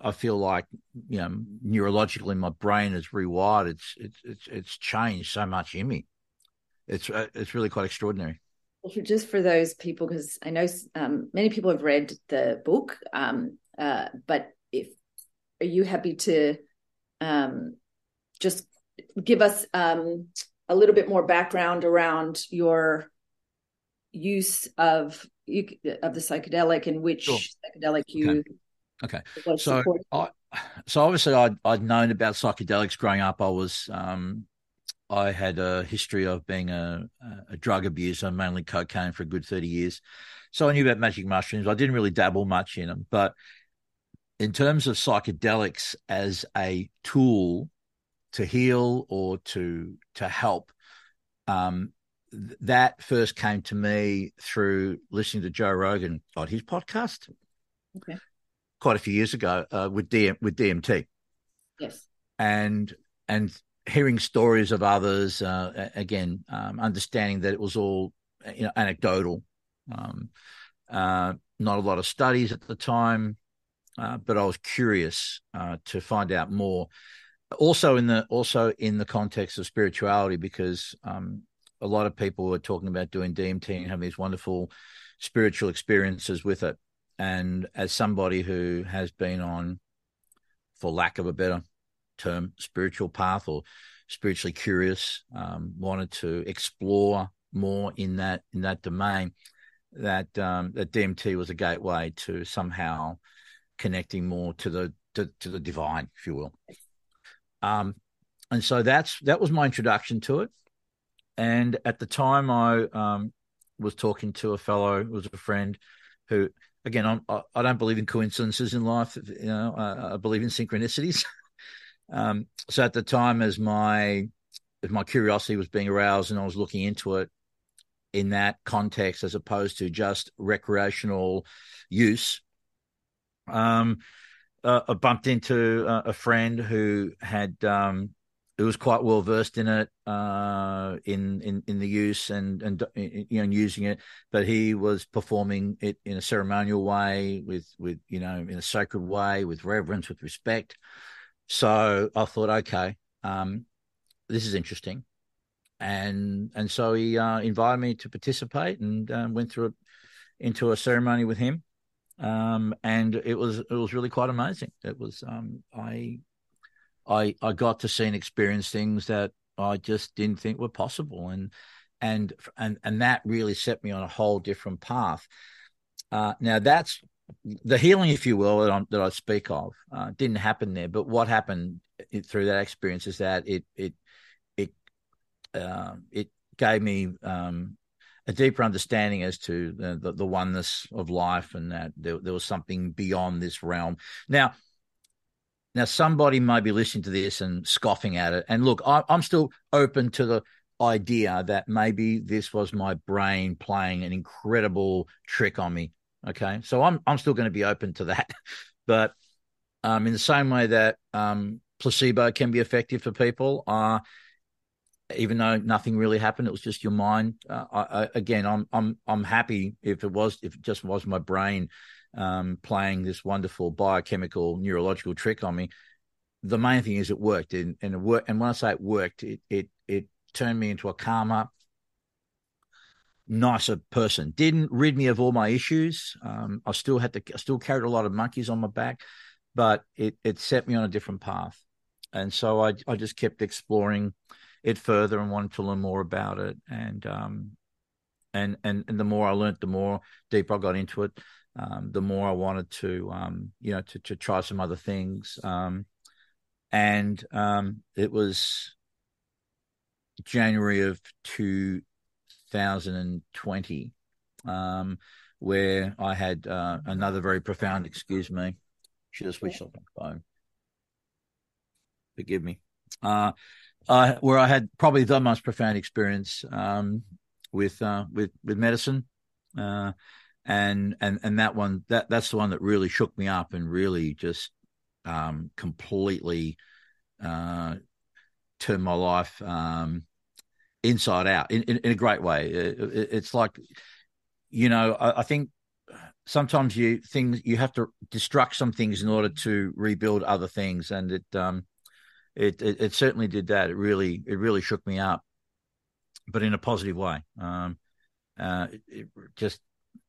I feel like you know neurologically my brain is rewired. It's it's it's it's changed so much in me. It's uh, it's really quite extraordinary. Just for those people, because I know um, many people have read the book, um, uh, but if are you happy to um, just give us um, a little bit more background around your use of of the psychedelic and which sure. psychedelic you okay Okay. So I, so obviously I'd, I'd known about psychedelics growing up. I was, um, I had a history of being a, a drug abuser, mainly cocaine for a good 30 years. So I knew about magic mushrooms. I didn't really dabble much in them, but in terms of psychedelics as a tool to heal or to to help, um, th- that first came to me through listening to Joe Rogan on his podcast. Okay quite a few years ago uh, with DM, with DMT. Yes. And and hearing stories of others uh, again, um, understanding that it was all you know anecdotal, um, uh, not a lot of studies at the time, uh, but I was curious uh, to find out more. Also in the also in the context of spirituality, because um, a lot of people were talking about doing DMT and having these wonderful spiritual experiences with it. And as somebody who has been on, for lack of a better term, spiritual path or spiritually curious, um, wanted to explore more in that in that domain, that um, that DMT was a gateway to somehow connecting more to the to, to the divine, if you will. Um, and so that's that was my introduction to it. And at the time, I um, was talking to a fellow, was a friend, who again, I'm, I, I don't believe in coincidences in life. You know, I, I believe in synchronicities. um, so at the time, as my as my curiosity was being aroused and I was looking into it in that context, as opposed to just recreational use, um, uh, I bumped into a, a friend who had um, who was quite well versed in it, uh, in in in the use and and you know using it. But he was performing it in a ceremonial way, with with you know in a sacred way, with reverence, with respect. So I thought, okay, um, this is interesting, and and so he uh, invited me to participate and um, went through it into a ceremony with him. Um, and it was it was really quite amazing. It was um, I I I got to see and experience things that I just didn't think were possible, and and and and that really set me on a whole different path. Uh, now that's the healing, if you will, that, i that I speak of, uh, didn't happen there. But what happened through that experience is that it it it uh, it gave me um, a deeper understanding as to the, the, the oneness of life, and that there, there was something beyond this realm. Now now, somebody may be listening to this and scoffing at it. And look, I, I'm still open to the idea that maybe this was my brain playing an incredible trick on me. Okay, so I'm I'm still going to be open to that, but um, in the same way that um, placebo can be effective for people, uh, even though nothing really happened, it was just your mind. Uh, I, I, again, I'm I'm I'm happy if it was if it just was my brain um, playing this wonderful biochemical neurological trick on me. The main thing is it worked, and, and it worked. And when I say it worked, it it it turned me into a calmer, nicer person. Didn't rid me of all my issues. Um, I still had to, I still carried a lot of monkeys on my back, but it it set me on a different path. And so I I just kept exploring it further and wanted to learn more about it. And um, and and and the more I learned, the more deeper I got into it. Um, the more I wanted to um, you know to to try some other things. Um, and um, it was January of two 2020, um, where I had uh, another very profound, excuse me, should have switched off my phone. Forgive me. Uh, uh, where I had probably the most profound experience um, with uh, with with medicine, uh, and and and that one that that's the one that really shook me up and really just um, completely uh, turned my life um, inside out in, in, in a great way. It, it, it's like, you know, I, I, think sometimes you things you have to destruct some things in order to rebuild other things, and it um, it, it, it certainly did that. It really it really shook me up, but in a positive way. Um, uh, it, just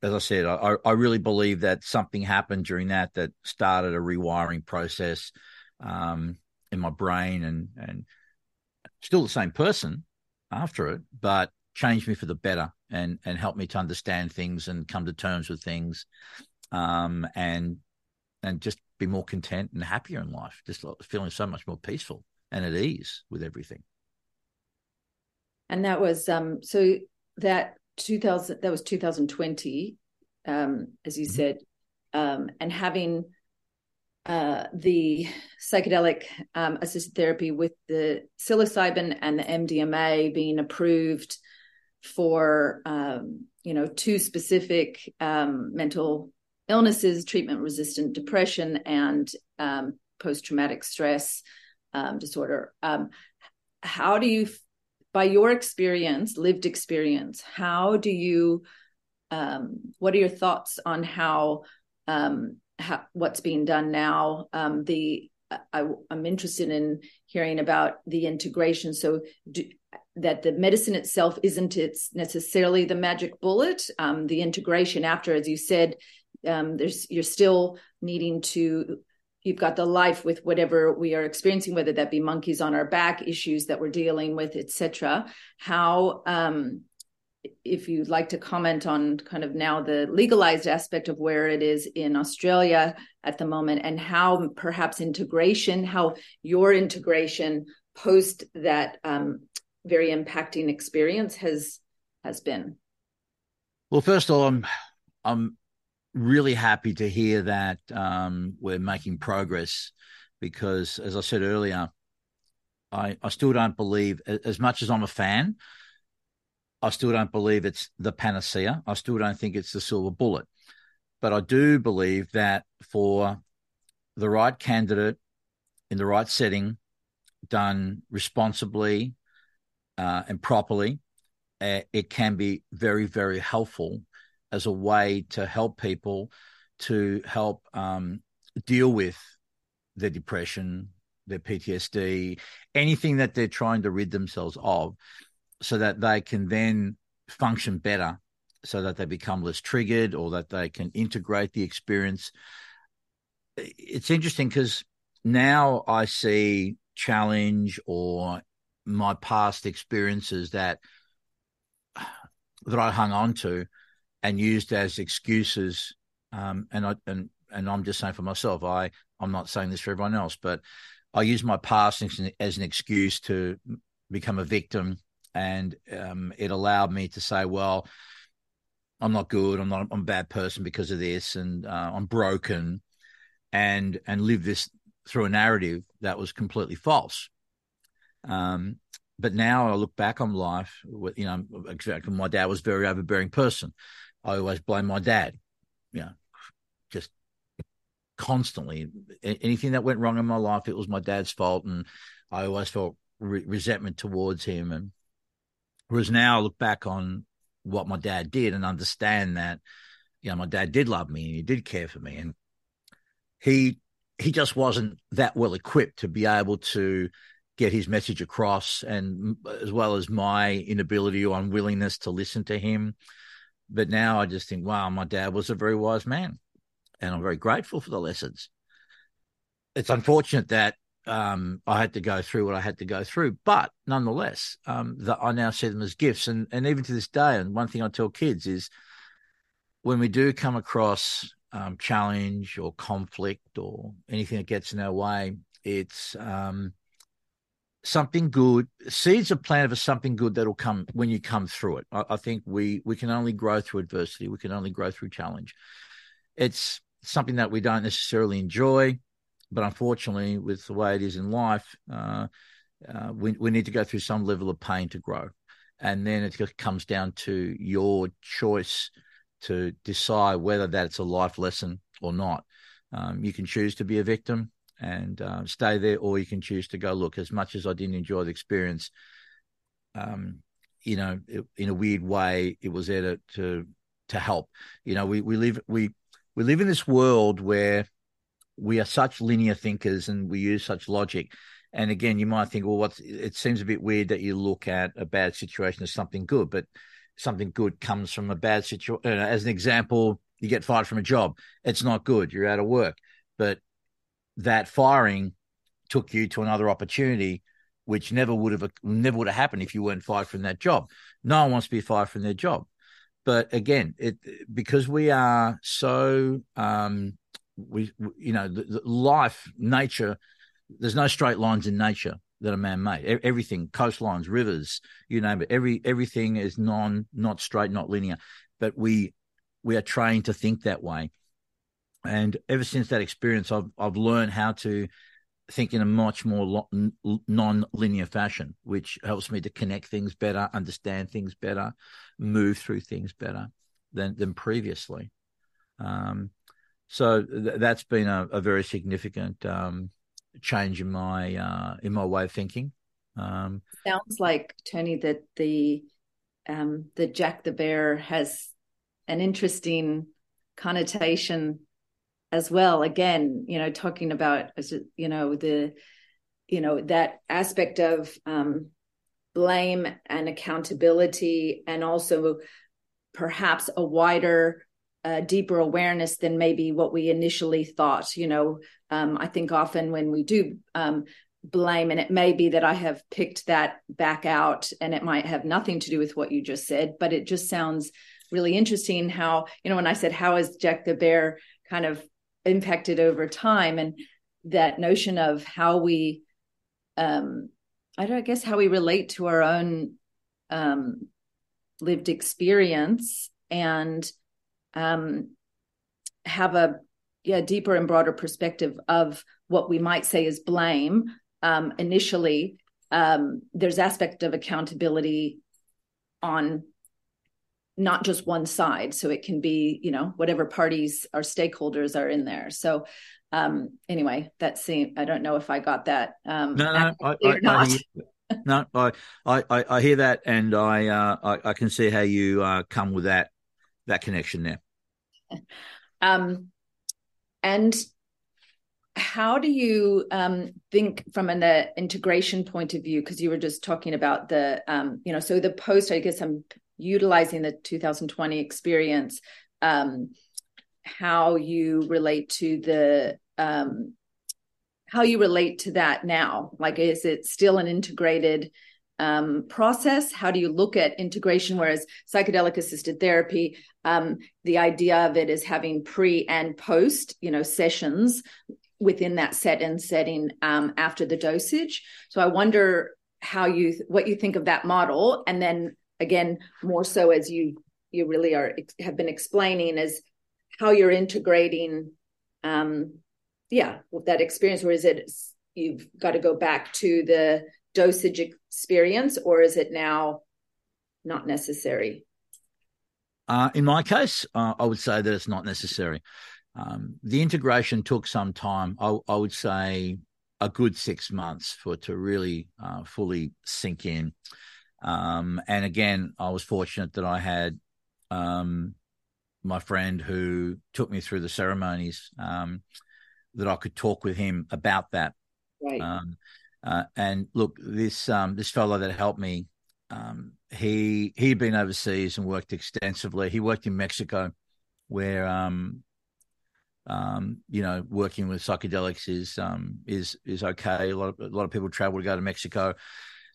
as I said, I, I really believe that something happened during that that started a rewiring process um, in my brain, and and still the same person, after it, but changed me for the better and and helped me to understand things and come to terms with things, um, and and just be more content and happier in life. Just feeling so much more peaceful and at ease with everything. And that was um so that 2000 that was 2020 um as you mm-hmm. said um and having uh, the psychedelic um, assisted therapy with the psilocybin and the MDMA being approved for um, you know two specific um, mental illnesses: treatment-resistant depression and um, post-traumatic stress um, disorder. Um, how do you, by your experience, lived experience, how do you? what are your thoughts on how what's being done now. Um, the I, am interested in hearing about the integration. So do, that the medicine itself isn't it's necessarily the magic bullet. Um, the integration after, as you said, um, there's you're still needing to. You've got the life with whatever we are experiencing, whether that be monkeys on our back, issues that we're dealing with, etc. How um, if you'd like to comment on kind of now the legalized aspect of where it is in Australia at the moment and how perhaps integration, how your integration post that um, very impacting experience has has been. Well, first of all, I'm I'm really happy to hear that um, we're making progress because, as I said earlier, I I still don't believe as much as I'm a fan. I still don't believe it's the panacea. I still don't think it's the silver bullet. But I do believe that for the right candidate in the right setting, done responsibly uh, and properly, uh, it can be very, very helpful as a way to help people to help um, deal with their depression, their PTSD, anything that they're trying to rid themselves of so that they can then function better so that they become less triggered or that they can integrate the experience. It's interesting because now i see challenge or my past experiences that that i hung on to and used as excuses. Um, and i and and i'm just saying for myself i i'm not saying this for everyone else but i use my past as an, as an excuse to become a victim and um, it allowed me to say, well, I'm not good. I'm not. I'm a bad person because of this, and uh, I'm broken, and and live this through a narrative that was completely false. Um, but now I look back on life. You know, exactly. My dad was a very overbearing person. I always blame my dad. you know, just constantly anything that went wrong in my life, it was my dad's fault, and I always felt re- resentment towards him. And whereas now I look back on what my dad did and understand that, you know, my dad did love me and he did care for me, and he he just wasn't that well equipped to be able to get his message across, and as well as my inability or unwillingness to listen to him. But now I just think, wow, my dad was a very wise man, and I'm very grateful for the lessons. It's unfortunate that um, I had to go through what I had to go through, but nonetheless, um, that I now see them as gifts, and and even to this day, and one thing I tell kids is when we do come across um, challenge or conflict or anything that gets in our way, it's um, something good. Seeds are planted for something good that'll come when you come through it. I, I, think we we can only grow through adversity. We can only grow through challenge. It's something that we don't necessarily enjoy, but unfortunately, with the way it is in life, uh, uh, we we need to go through some level of pain to grow, and then it comes down to your choice to decide whether that's a life lesson or not. Um, you can choose to be a victim and uh, stay there, or you can choose to go. Look, as much as I didn't enjoy the experience, um, you know, it, in a weird way, it was there to, to to help. You know, we we live we we live in this world where we are such linear thinkers and we use such logic. And again, you might think, well, what's it seems a bit weird that you look at a bad situation as something good, but something good comes from a bad situation. Uh, as an example, you get fired from a job. It's not good. You're out of work. But that firing took you to another opportunity, which never would have never would have happened if you weren't fired from that job. No one wants to be fired from their job. But again, it because we are so um, we you know the, the life nature. There's no straight lines in nature that are man-made. Everything, coastlines, rivers, you name it. Every everything is non, not straight, not linear. But we we are trained to think that way. And ever since that experience, I've I've learned how to think in a much more non-linear fashion, which helps me to connect things better, understand things better, move through things better than than previously. Um, so th- that's been a, a very significant um, change in my uh, in my way of thinking. Um, Sounds like Tony that the um, the Jack the Bear has an interesting connotation as well. Again, you know, talking about you know the you know that aspect of um, blame and accountability, and also perhaps a wider a deeper awareness than maybe what we initially thought. You know, um, I think often when we do um, blame, and it may be that I have picked that back out, and it might have nothing to do with what you just said, but it just sounds really interesting how, you know, when I said, How is Jack the Bear kind of impacted over time? And that notion of how we, um, I don't I guess, how we relate to our own um, lived experience and um, have a yeah deeper and broader perspective of what we might say is blame. Um, initially um, there's aspect of accountability on not just one side. So it can be you know whatever parties or stakeholders are in there. So um anyway that seemed i don't know if i got that um no no I, I, I, hear, no I, I i hear that and i uh i, I can see how you uh come with that that connection there um, and how do you um, think from an uh, integration point of view? Because you were just talking about the, um, you know, so the post, I guess I'm utilizing the 2020 experience, um, how you relate to the, um, how you relate to that now. Like, is it still an integrated um, process? How do you look at integration? Whereas psychedelic assisted therapy, um, the idea of it is having pre and post, you know, sessions within that set and setting um, after the dosage. So I wonder how you what you think of that model, and then again, more so as you you really are have been explaining is how you're integrating um yeah that experience or is it you've got to go back to the dosage experience or is it now not necessary Uh, in my case, uh, I would say that it's not necessary. Um, the integration took some time. I, I, would say a good six months for it to really uh, fully sink in. Um, and again, I was fortunate that I had um, my friend who took me through the ceremonies um, that I could talk with him about that. Right. Uh, and look, this um, this fellow that helped me, um, he he'd been overseas and worked extensively. He worked in Mexico, where um, um, you know, working with psychedelics is um, is is okay. A lot of a lot of people travel to go to Mexico.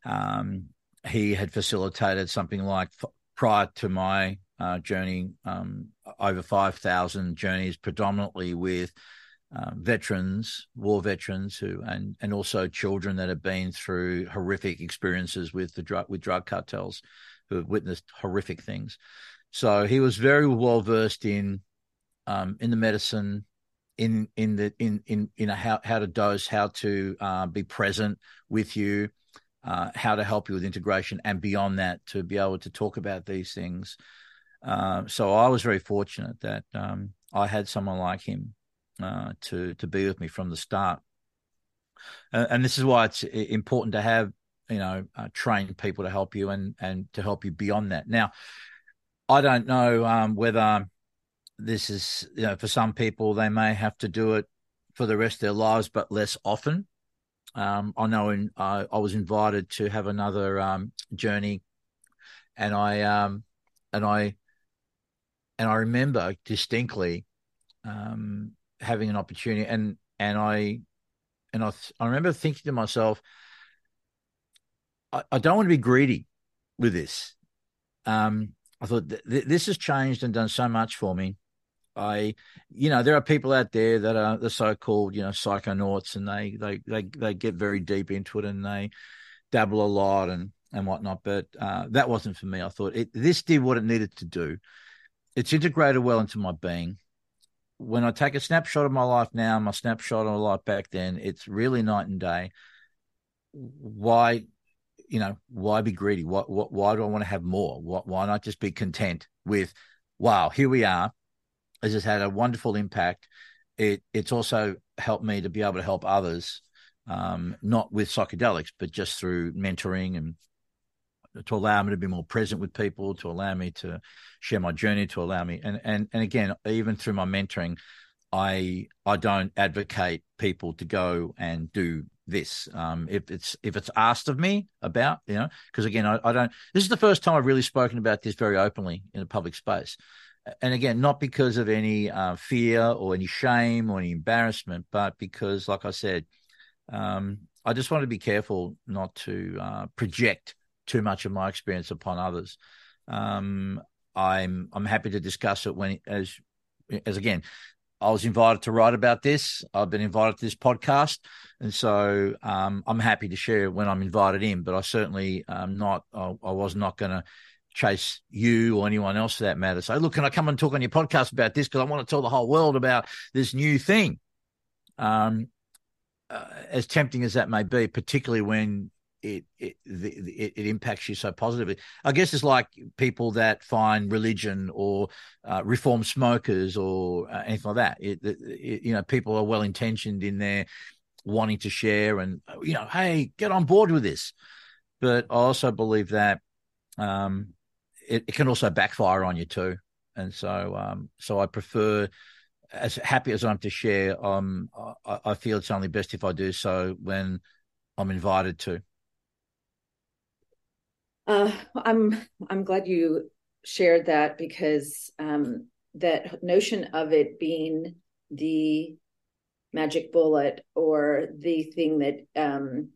Um, he had facilitated something like prior to my uh, journey um, over five thousand journeys, predominantly with um, veterans, war veterans who, and and also children that have been through horrific experiences with the drug with drug cartels, who have witnessed horrific things. So he was very well versed in um, in the medicine, in in the in in in how how to dose, how to uh, be present with you, uh, how to help you with integration, and beyond that, to be able to talk about these things. Uh, so I was very fortunate that um, I had someone like him uh, to to be with me from the start. and this is why it's important to have you know uh, trained people to help you and and to help you beyond that. Now, I don't know um, whether this is you know for some people they may have to do it for the rest of their lives, but less often. Um, I know in, uh, I was invited to have another um, journey, and I um, and I and I remember distinctly um, having an opportunity, and and I and I I remember thinking to myself, I, I don't want to be greedy with this. Um, I thought th- th- this has changed and done so much for me. I, you know, there are people out there that are the so-called, you know, psychonauts, and they they they they get very deep into it and they dabble a lot and and whatnot. But uh, that wasn't for me. I thought it, this did what it needed to do. It's integrated well into my being. When I take a snapshot of my life now, my snapshot of my life back then, it's really night and day. Why, you know, why be greedy? What, what, why do I want to have more? What, why not just be content with, wow, here we are This has had a wonderful impact. It it's also helped me to be able to help others, um, not with psychedelics, but just through mentoring and to allow me to be more present with people, to allow me to share my journey, to allow me and and and again, even through my mentoring, I I don't advocate people to go and do this. Um, if it's if it's asked of me about, you know, because again, I, I, don't. This is the first time I've really spoken about this very openly in a public space and again, not because of any uh, fear or any shame or any embarrassment, but because, like I said, um, I just want to be careful not to uh, project too much of my experience upon others. Um, I'm I'm happy to discuss it when as as again, I was invited to write about this. I've been invited to this podcast, and so um, I'm happy to share when I'm invited in. But I certainly am not. I, I was not going to chase you or anyone else for that matter. Say, look, can I come and talk on your podcast about this? Because I want to tell the whole world about this new thing. Um, uh, as tempting as that may be, particularly when it it, it it impacts you so positively. I guess it's like people that find religion or uh, reform smokers or uh, anything like that. It, it, you know, people are well intentioned in their wanting to share and you know, hey, get on board with this. But I also believe that um, it, it, can also backfire on you too. And so, um, so I prefer, as happy as I'm to share, um, I, I feel it's only best if I do so when I'm invited to. Uh, I'm I'm glad you shared that because um, that notion of it being the magic bullet or the thing that um,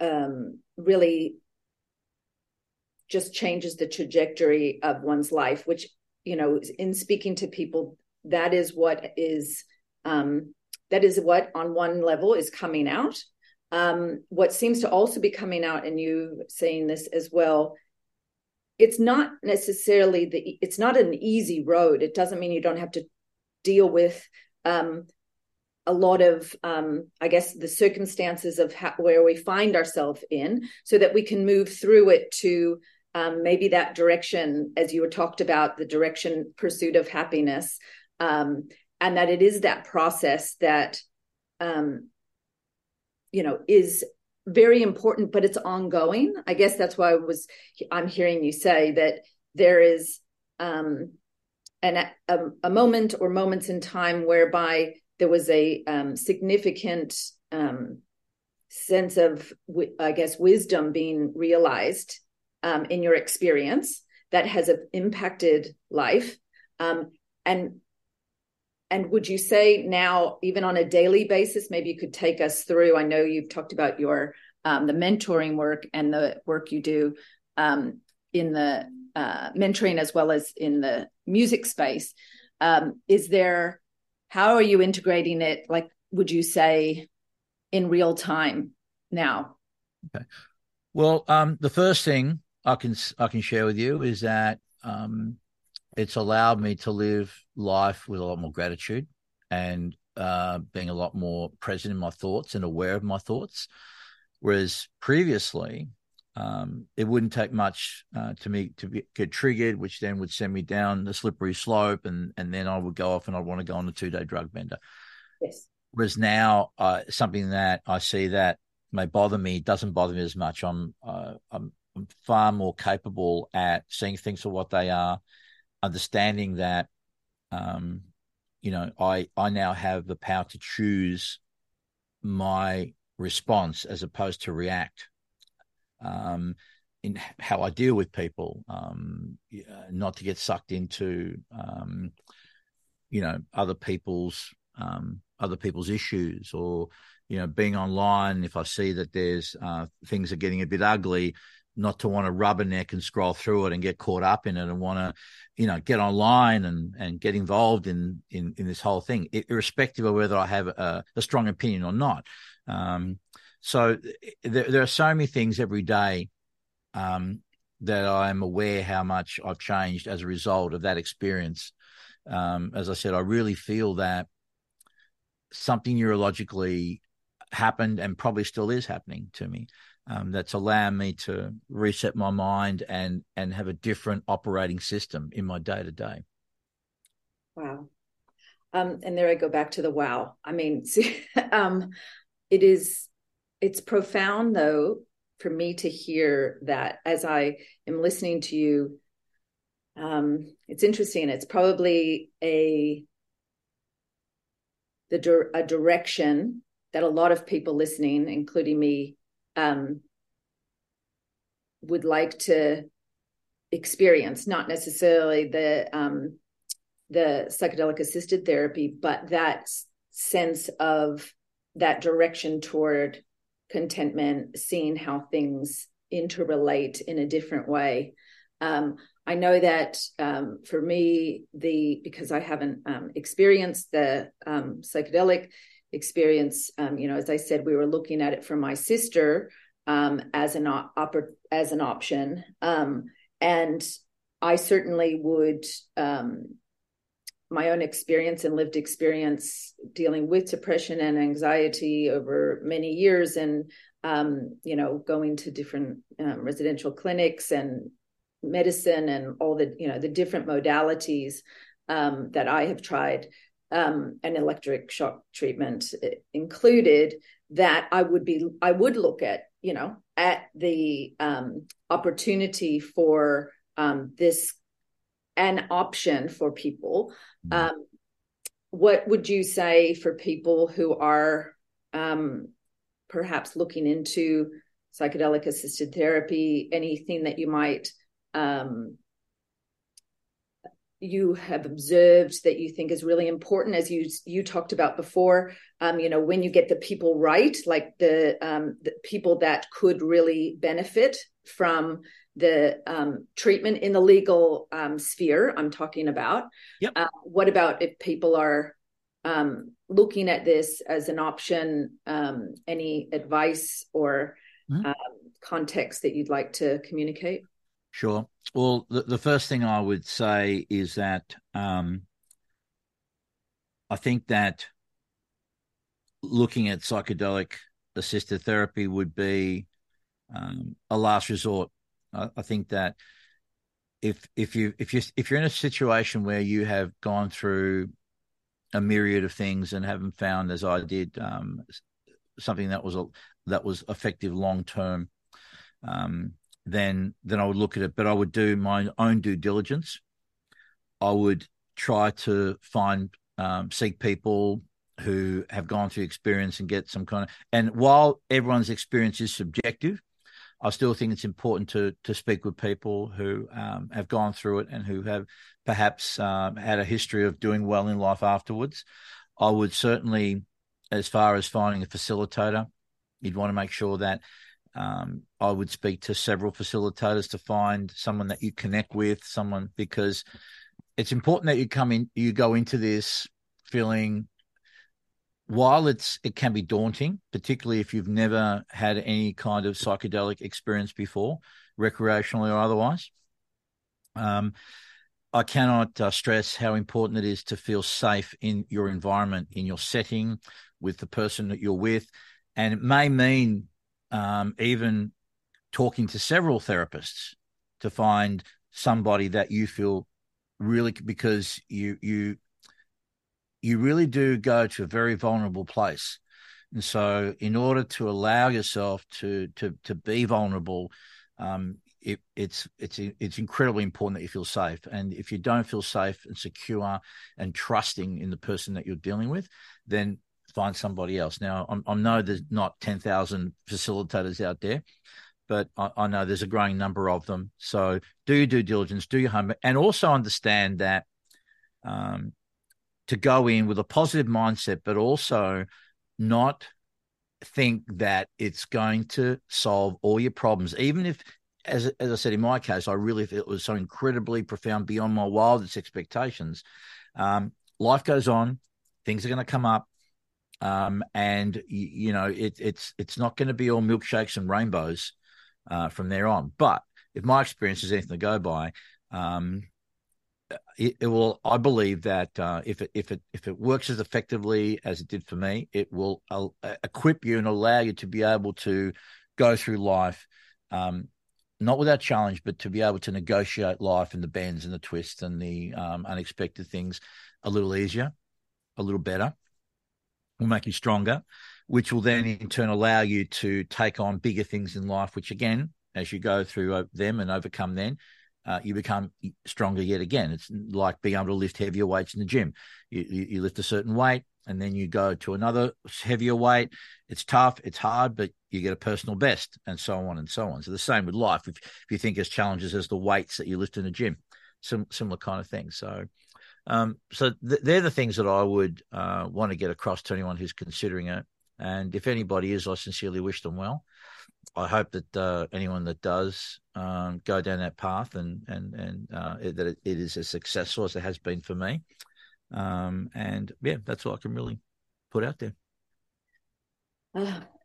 um, really just changes the trajectory of one's life which you know in speaking to people that is what is um, that is what on one level is coming out um, what seems to also be coming out and you saying this as well it's not necessarily the it's not an easy road. It doesn't mean you don't have to deal with um, a lot of um, i guess the circumstances of how, where we find ourselves in so that we can move through it to um, maybe that direction, as you were talked about, the direction pursuit of happiness, um, and that it is that process that, um, you know, is very important, but it's ongoing. I guess that's why I was I'm hearing you say that there is um, an, a, a moment or moments in time whereby there was a um, significant um, sense of, I guess, wisdom being realized um, in your experience that has impacted life. Um, and and would you say now, even on a daily basis, maybe you could take us through? I know you've talked about your um, the mentoring work and the work you do um, in the uh, mentoring as well as in the music space. Um, is there how are you integrating it? Like, would you say in real time now? Okay. Well, um, the first thing I can I can share with you is that um, it's allowed me to live life with a lot more gratitude and uh, being a lot more present in my thoughts and aware of my thoughts. Whereas previously, um, it wouldn't take much uh, to me to be, get triggered, which then would send me down the slippery slope, and and then I would go off and I'd want to go on a two day drug bender. Yes. Whereas now, uh, something that I see that may bother me doesn't bother me as much. I'm uh, I'm, I'm far more capable at seeing things for what they are, understanding that, um, you know, I I now have the power to choose my response as opposed to react um, in how I deal with people, um, not to get sucked into, um, you know, other people's um, other people's issues, or you know, being online. If I see that there's uh, things are getting a bit ugly, not to want to rubberneck and scroll through it and get caught up in it, and want to, you know, get online and and get involved in in in this whole thing, irrespective of whether I have a, a strong opinion or not. Um, so there, there, are so many things every day um, that I'm aware how much I've changed as a result of that experience. Um, as I said, I really feel that something neurologically happened and probably still is happening to me. Um, that's allowing me to reset my mind and and have a different operating system in my day to day. Wow. Um, and there I go back to the wow. I mean, see, um, it is it's profound though for me to hear that as I am listening to you. Um, it's interesting. It's probably a the a direction that a lot of people listening, including me, um, would like to experience. Not necessarily the um, the psychedelic assisted therapy, but that sense of that direction toward contentment, seeing how things interrelate in a different way. Um, I know that um, for me, the because I haven't um, experienced the um, psychedelic experience, um, you know, as I said, we were looking at it for my sister um, as an op- as an option, and I certainly would my own experience and lived experience dealing with depression and anxiety over many years and um, you know going to different um, residential clinics and medicine and all the you know the different modalities um, that i have tried um, and electric shock treatment included that i would be i would look at you know at the um, opportunity for um, this an option for people. Mm-hmm. Um, what would you say for people who are um, perhaps looking into psychedelic assisted therapy? Anything that you might um, you have observed that you think is really important as you you talked about before um, you know when you get the people right like the, um, the people that could really benefit from the um, treatment in the legal um, sphere i'm talking about yep. Uh, what about if people are um, looking at this as an option um, any advice or mm-hmm. Um, context that you'd like to communicate sure. Well the, the first thing i would say is that um, i think that looking at psychedelic assisted therapy would be um, a last resort. I, I think that if if you if you if you're in a situation where you have gone through a myriad of things and haven't found, as I did, um, something that was a, that was effective long term, um, then then I would look at it. But I would do my own due diligence. I would try to find um, seek people who have gone through experience and get some kind of. And while everyone's experience is subjective, I still think it's important to to speak with people who um, have gone through it and who have perhaps um, had a history of doing well in life afterwards. I would certainly, as far as finding a facilitator, you'd want to make sure that um, I would speak to several facilitators to find someone that you connect with, someone because it's important that you come in, you go into this feeling while it's it can be daunting, particularly if you've never had any kind of psychedelic experience before, recreationally or otherwise. Um, I cannot uh, stress how important it is to feel safe in your environment, in your setting, with the person that you're with, and it may mean um, even talking to several therapists to find somebody that you feel really because you you you really do go to a very vulnerable place. And so, in order to allow yourself to to to be vulnerable, um, it, it's it's it's incredibly important that you feel safe. And if you don't feel safe and secure and trusting in the person that you're dealing with, then find somebody else. Now, I, I know there's not ten thousand facilitators out there, but I, I, know there's a growing number of them. So do your due diligence, do your homework, and also understand that um, to go in with a positive mindset, but also not think that it's going to solve all your problems, even if, as as I said in my case, I really it was so incredibly profound beyond my wildest expectations. Um, life goes on, things are going to come up, um, and you, know it, it's it's not going to be all milkshakes and rainbows uh, from there on. But if my experience is anything to go by, um, it, it, will. I believe that uh, if it if it if it works as effectively as it did for me, it will uh, equip you and allow you to be able to go through life, um, not without challenge, but to be able to negotiate life and the bends and the twists and the um, unexpected things a little easier, a little better. Will make you stronger, which will then in turn allow you to take on bigger things in life. Which again, as you go through uh, them and overcome them, uh, you become stronger yet again. It's like being able to lift heavier weights in the gym. You, you, lift a certain weight and then you go to another heavier weight. It's tough, it's hard, but you get a personal best and so on and so on. So the same with life. If, if you think as challenges as the weights that you lift in the gym, some similar kind of thing. So, um, so th- they're the things that I would uh, want to get across to anyone who's considering it. And if anybody is, I sincerely wish them well. I hope that uh, anyone that does um, go down that path and and and uh, it, that it, it is as successful as it has been for me. Um, and yeah, that's all I can really put out there.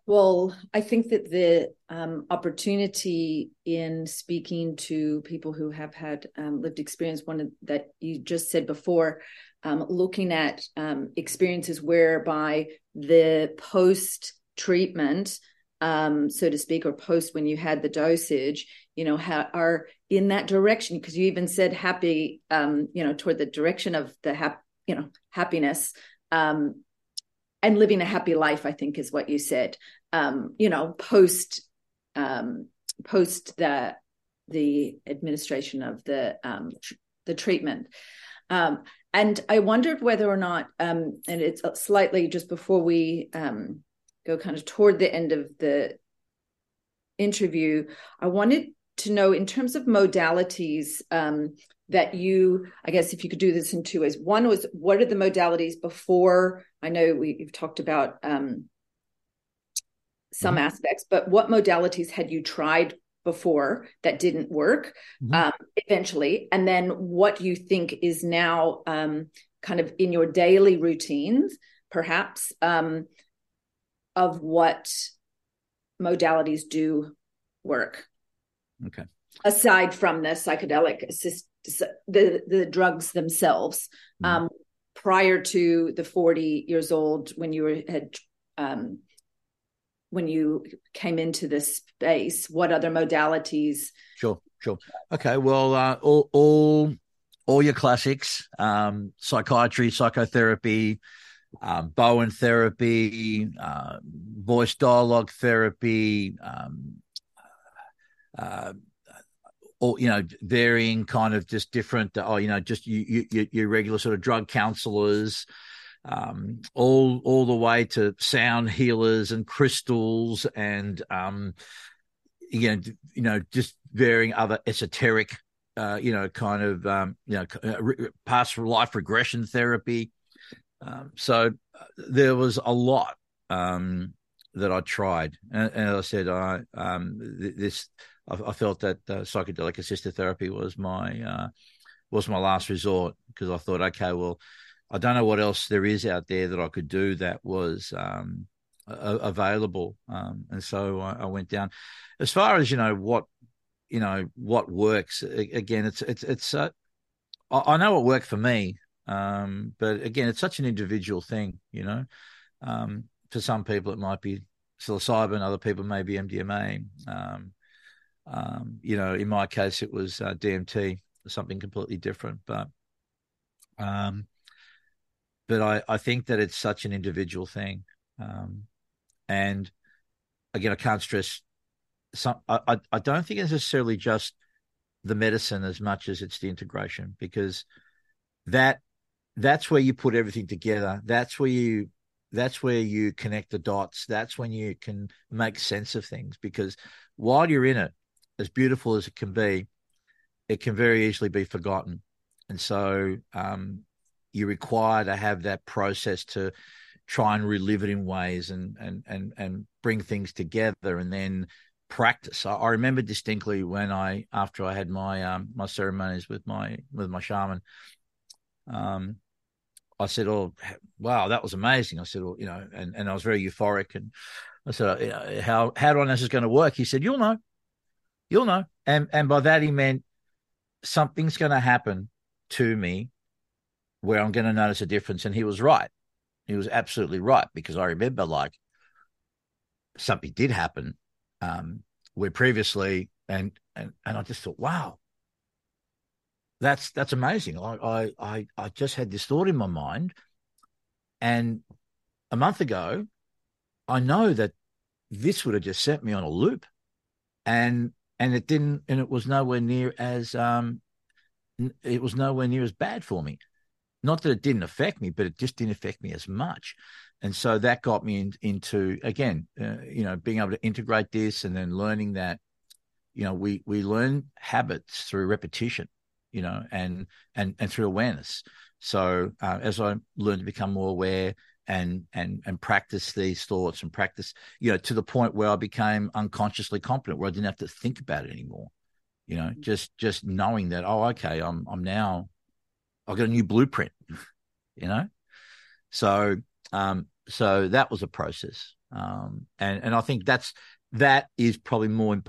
Well, I think that the um, opportunity in speaking to people who have had um, lived experience, one that you just said before, um, looking at um, experiences whereby the post treatment um, so to speak, or post when you had the dosage, you know, ha- are in that direction because you even said happy, um, you know, toward the direction of the hap- you know, happiness, and living a happy life. I think is what you said. Um, you know, post um, post the the administration of the um, tr- the treatment. Um, and I wondered whether or not, um, and it's slightly just before we um, go kind of toward the end of the interview, I wanted to know in terms of modalities um, that you, I guess, if you could do this in two ways. One was what are the modalities before? I know we, have talked about um, some mm-hmm. aspects, but what modalities had you tried before that didn't work mm-hmm. um, eventually? And then what you think is now um, kind of in your daily routines, perhaps um, of what modalities do work. Okay. Aside from the psychedelic assist, the the drugs themselves, mm um, prior to the forty years old when you were had um, when you came into this space what other modalities? Sure sure. Okay well uh, all all all your classics um, psychiatry psychotherapy um, bowen therapy uh, voice dialogue therapy um, uh, or you know varying kind of just different oh you know just you, you your regular sort of drug counselors um, all all the way to sound healers and crystals and um, you know you know just varying other esoteric uh, you know kind of um, you know uh, past life regression therapy. Um, so uh, there was a lot um, that I tried. And, and, as I said I um, this I, I, felt that uh, psychedelic assisted therapy was my uh, was my last resort because I thought okay well I don't know what else there is out there that I could do that was um, available. Um, and so I, I, went down. As far as you know, what you know, what works. Again, it's it's it's. Uh, I know what worked for me, um, but again, it's such an individual thing. You know, um, for some people it might be psilocybin, other people may be MDMA. Um, um, you know, in my case, it was uh, DMT, something completely different, but. Um, but I, I think that it's such an individual thing. Um, and again, I can't stress some, I, I don't think it's necessarily just the medicine as much as it's the integration because that that's where you put everything together. That's where you that's where you connect the dots. That's when you can make sense of things because while you're in it, as beautiful as it can be, it can very easily be forgotten. And so um, you require to have that process to try and relive it in ways and and and and bring things together and then practice. I, I remember distinctly when I after I had my um my ceremonies with my with my shaman, um, I said, "Oh, wow, that was amazing." I said, "Well, you know," and and I was very euphoric and I said, "How how do I know this is going to work?" He said, "You'll know, you'll know," and and by that he meant something's going to happen to me where I'm going to notice a difference. And he was right. He was absolutely right because I remember like something did happen um, where previously, and and and I just thought, wow, that's that's amazing. I I I just had this thought in my mind, and a month ago, I know that this would have just sent me on a loop, and and it didn't, and it was nowhere near as um, it was nowhere near as bad for me not that it didn't affect me, but it just didn't affect me as much. And so that got me in, into again, uh, you know, being able to integrate this and then learning that, you know, we we learn habits through repetition, you know, and and and through awareness. So uh, as I learned to become more aware and and and practice these thoughts and practice, you know, to the point where I became unconsciously competent, where I didn't have to think about it anymore. You know, just just knowing that, oh, okay, I'm I'm now I've got a new blueprint, you know? So, um, so that was a process. Um, and, and I think that's, that is probably more,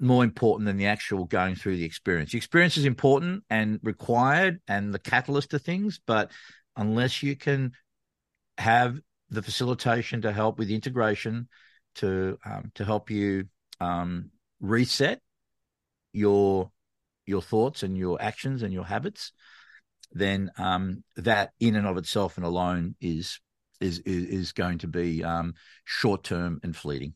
more important than the actual going through the experience. The experience is important and required and the catalyst to things, but unless you can have the facilitation to help with integration, to um, to help you um, reset your your thoughts and your actions and your habits, then um, that in and of itself and alone is is is, going to be um, short term and fleeting.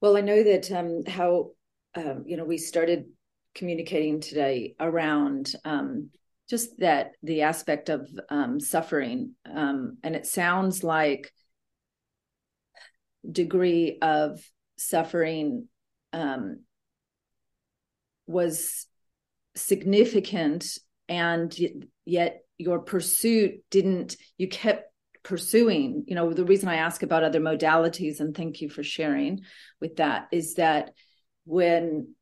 Well, I know that um, how um, you know we started communicating today around um, just that the aspect of um, suffering, and it sounds like degree of suffering was significant and yet your pursuit didn't you kept pursuing. You know the reason i ask about other modalities and thank you for sharing with that is that when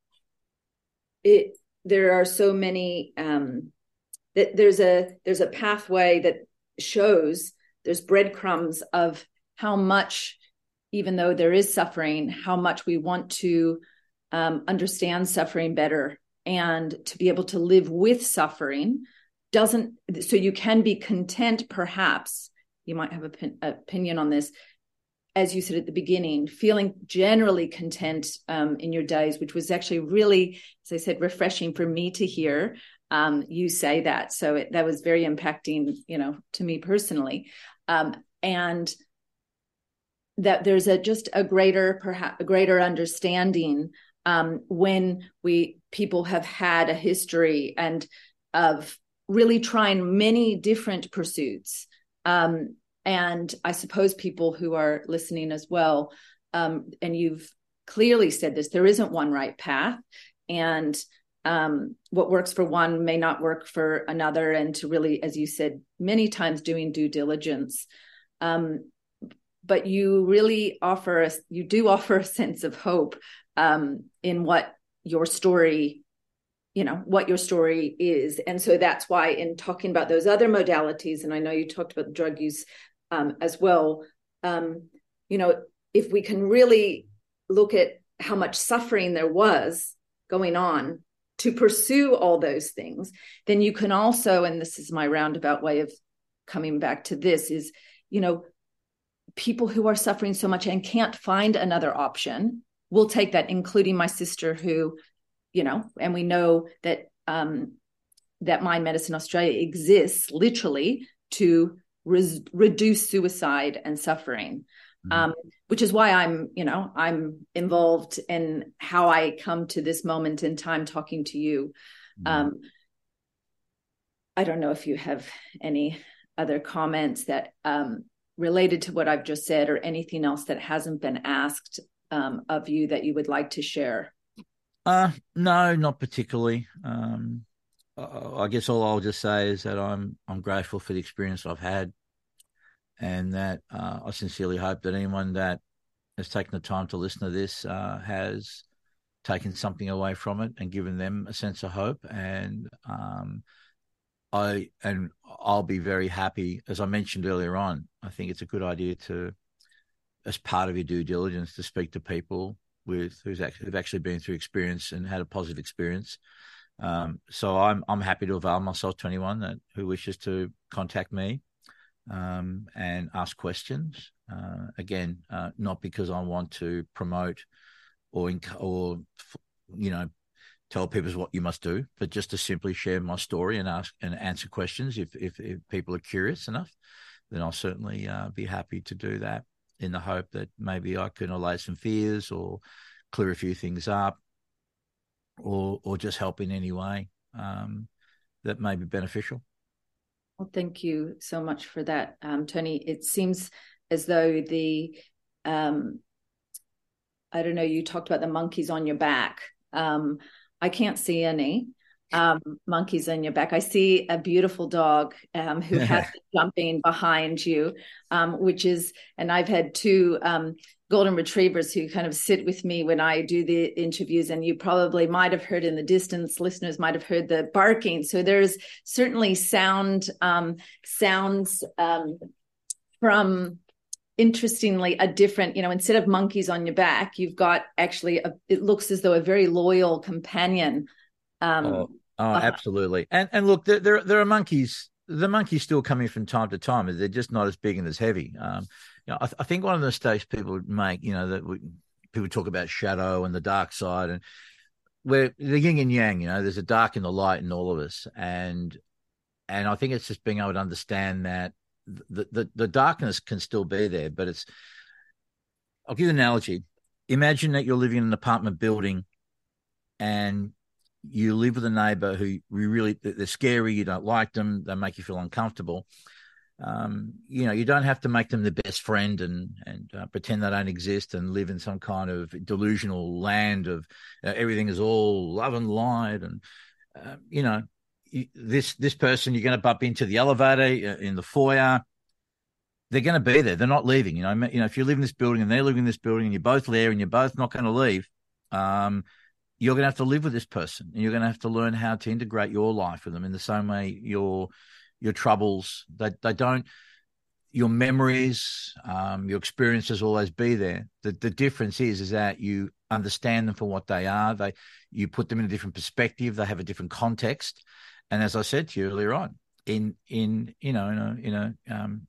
it there are so many um that there's a there's a pathway that shows there's breadcrumbs of how much even though there is suffering how much we want to um, understand suffering better and to be able to live with suffering doesn't so you can be content perhaps you might have an opinion on this as you said at the beginning, feeling generally content um, in your days, which was actually really, as I said, refreshing for me to hear um, you say that. So it, that was very impacting, you know, to me personally. Um, and that there's a just a greater, perhaps a greater understanding um, when we people have had a history and of really trying many different pursuits. Um, and I suppose people who are listening as well, um, and you've clearly said this, there isn't one right path. And um, what works for one may not work for another. And to really, as you said many times, doing due diligence. Um, but you really offer us, you do offer a sense of hope um, in what your story you know what your story is. And so that's why in talking about those other modalities and i know you talked about drug use um, as well um, you know if we can really look at how much suffering there was going on to pursue all those things then you can also and this is my roundabout way of coming back to this is you know people who are suffering so much and can't find another option will take that including my sister who you know, and we know that um, that Mind Medicine Australia exists literally to res- reduce suicide and suffering. Mm-hmm. Um, which is why I'm, you know, I'm involved in how I come to this moment in time talking to you. Mm-hmm. Um, I don't know if you have any other comments that um, related to what I've just said or anything else that hasn't been asked um, of you that you would like to share. Uh, no, not particularly. Um, I guess all I'll just say is that I'm I'm grateful for the experience I've had, and that uh, I sincerely hope that anyone that has taken the time to listen to this uh, has taken something away from it and given them a sense of hope. And um, I and I'll be very happy, as I mentioned earlier on. I think it's a good idea to, as part of your due diligence, to speak to people with who's actually, who've actually been through experience and had a positive experience. Um, so I'm I'm happy to avail myself to anyone that who wishes to contact me um, and ask questions. Uh, again, uh, not because I want to promote or inc- or you know tell people what you must do, but just to simply share my story and ask and answer questions if if, if people are curious enough, then I'll certainly uh, be happy to do that in the hope that maybe I can allay some fears or clear a few things up or or just help in any way um, that may be beneficial. Well, thank you so much for that, um, Tony. It seems as though the um, I don't know. You talked about the monkeys on your back. Um, I can't see any, um, monkeys on your back. I see a beautiful dog um, who has jumping behind you, um, which is, and I've had two um, golden retrievers who kind of sit with me when I do the interviews. And you probably might have heard in the distance, listeners might have heard the barking. So there's certainly sound um, sounds um, from interestingly a different you know instead of monkeys on your back you've got actually a, it looks as though a very loyal companion um, oh, Oh, uh-huh. absolutely. And and look, there, there there are monkeys. The monkeys still coming from time to time. They're just not as big and as heavy. Um, you know, I, I think one of the mistakes people make, you know, that we, people talk about shadow and the dark side, and where the yin and yang. You know, there's a dark and the light in all of us, and and I think it's just being able to understand that the the, the darkness can still be there, but it's. I'll give you an analogy. Imagine that you're living in an apartment building, and you live with a neighbor who really they're scary you don't like them they make you feel uncomfortable um, you know you don't have to make them the best friend and and uh, pretend they don't exist and live in some kind of delusional land of uh, everything is all love and light and uh, you know you, this this person you're going to bump into the elevator uh, in the foyer. They're going to be there. They're not leaving you know you know if you live in this building and they're living in this building and you're both there and you're both not going to leave um, you're going to have to live with this person and you're going to have to learn how to integrate your life with them in the same way your your troubles they, they don't your memories um, your experiences always be there. The, the difference is is that you understand them for what they are. They you put them in a different perspective. They have a different context. And as i said to you earlier on in in you know in a in a um,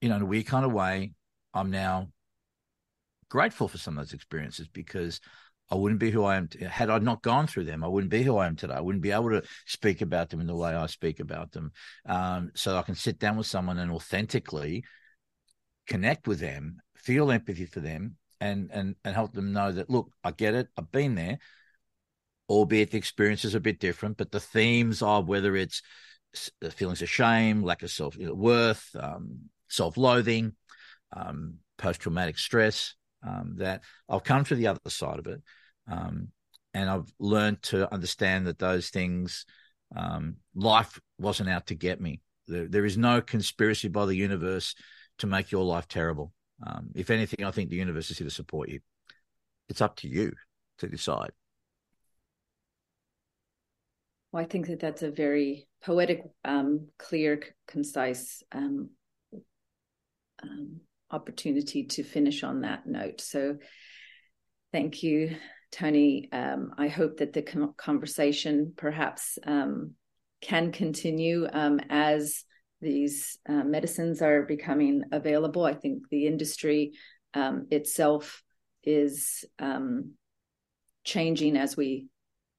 you know in a weird kind of way i'm now grateful for some of those experiences because I wouldn't be who I am. Had I not gone through them, I wouldn't be who I am today. I wouldn't be able to speak about them in the way I speak about them. Um, so I can sit down with someone and authentically connect with them, feel empathy for them, and and and help them know that look, I get it. I've been there, albeit the experience is a bit different, but the themes of whether it's feelings of shame, lack of self worth, um, self loathing, um, post traumatic stress um, that I've come to the other side of it. Um, and I've learned to understand that those things, um, life wasn't out to get me. There, there is no conspiracy by the universe to make your life terrible. Um, if anything, I think the universe is here to support you. It's up to you to decide. Well, I think that that's a very poetic, um, clear, concise um, opportunity to finish on that note. So, thank you, Tony. Um, I hope that the conversation perhaps um, can continue um, as these uh, medicines are becoming available. I think the industry um, itself is um, changing as we,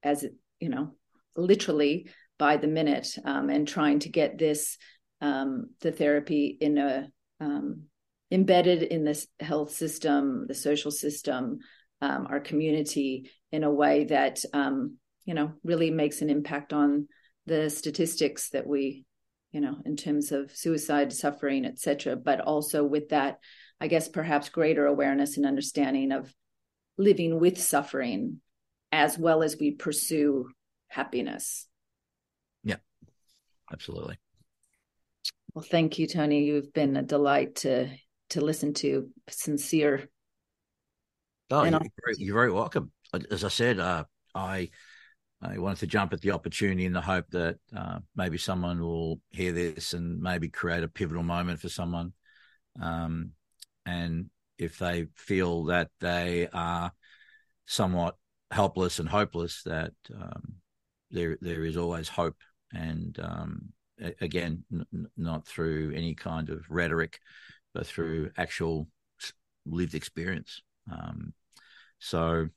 as it, you know, literally by the minute, um, and trying to get this the therapy in a embedded in this health system, the social system, um, our community in a way that um, you know really makes an impact on the statistics that we you know in terms of suicide suffering etc but also with that i guess perhaps greater awareness and understanding of living with suffering as well as we pursue happiness. Yeah absolutely. Well thank you tony. You've been a delight to to listen to sincere. Oh you're very, you're very, welcome. As i said uh, i i wanted to jump at the opportunity in the hope that uh, maybe someone will hear this and maybe create a pivotal moment for someone. Um, and if they feel that they are somewhat helpless and hopeless that um, there there is always hope. And um, again n- not through any kind of rhetoric but through actual lived experience. Um, so,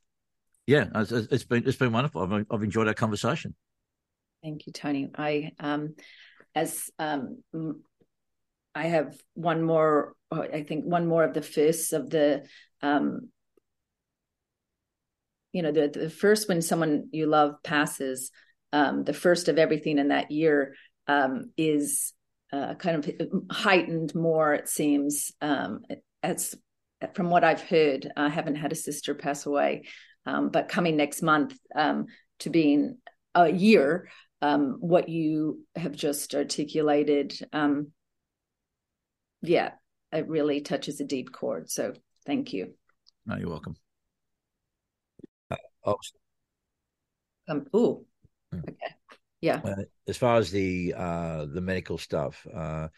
yeah, it's, it's been it's been wonderful. I've, I've enjoyed our conversation. Thank you, Tony. I um, as um, I have one more. I think one more of the firsts of the um, you know the the first when someone you love passes um, the first of everything in that year um, is uh, kind of heightened more, it seems. Um, as from what I've heard, I haven't had a sister pass away, um, but coming next month um, to being a year, um, what you have just articulated, um, yeah, it really touches a deep chord. So thank you. No, you're welcome. Uh, oh. Um, ooh, hmm. okay. Yeah. Uh, as far as the uh, the medical stuff, uh,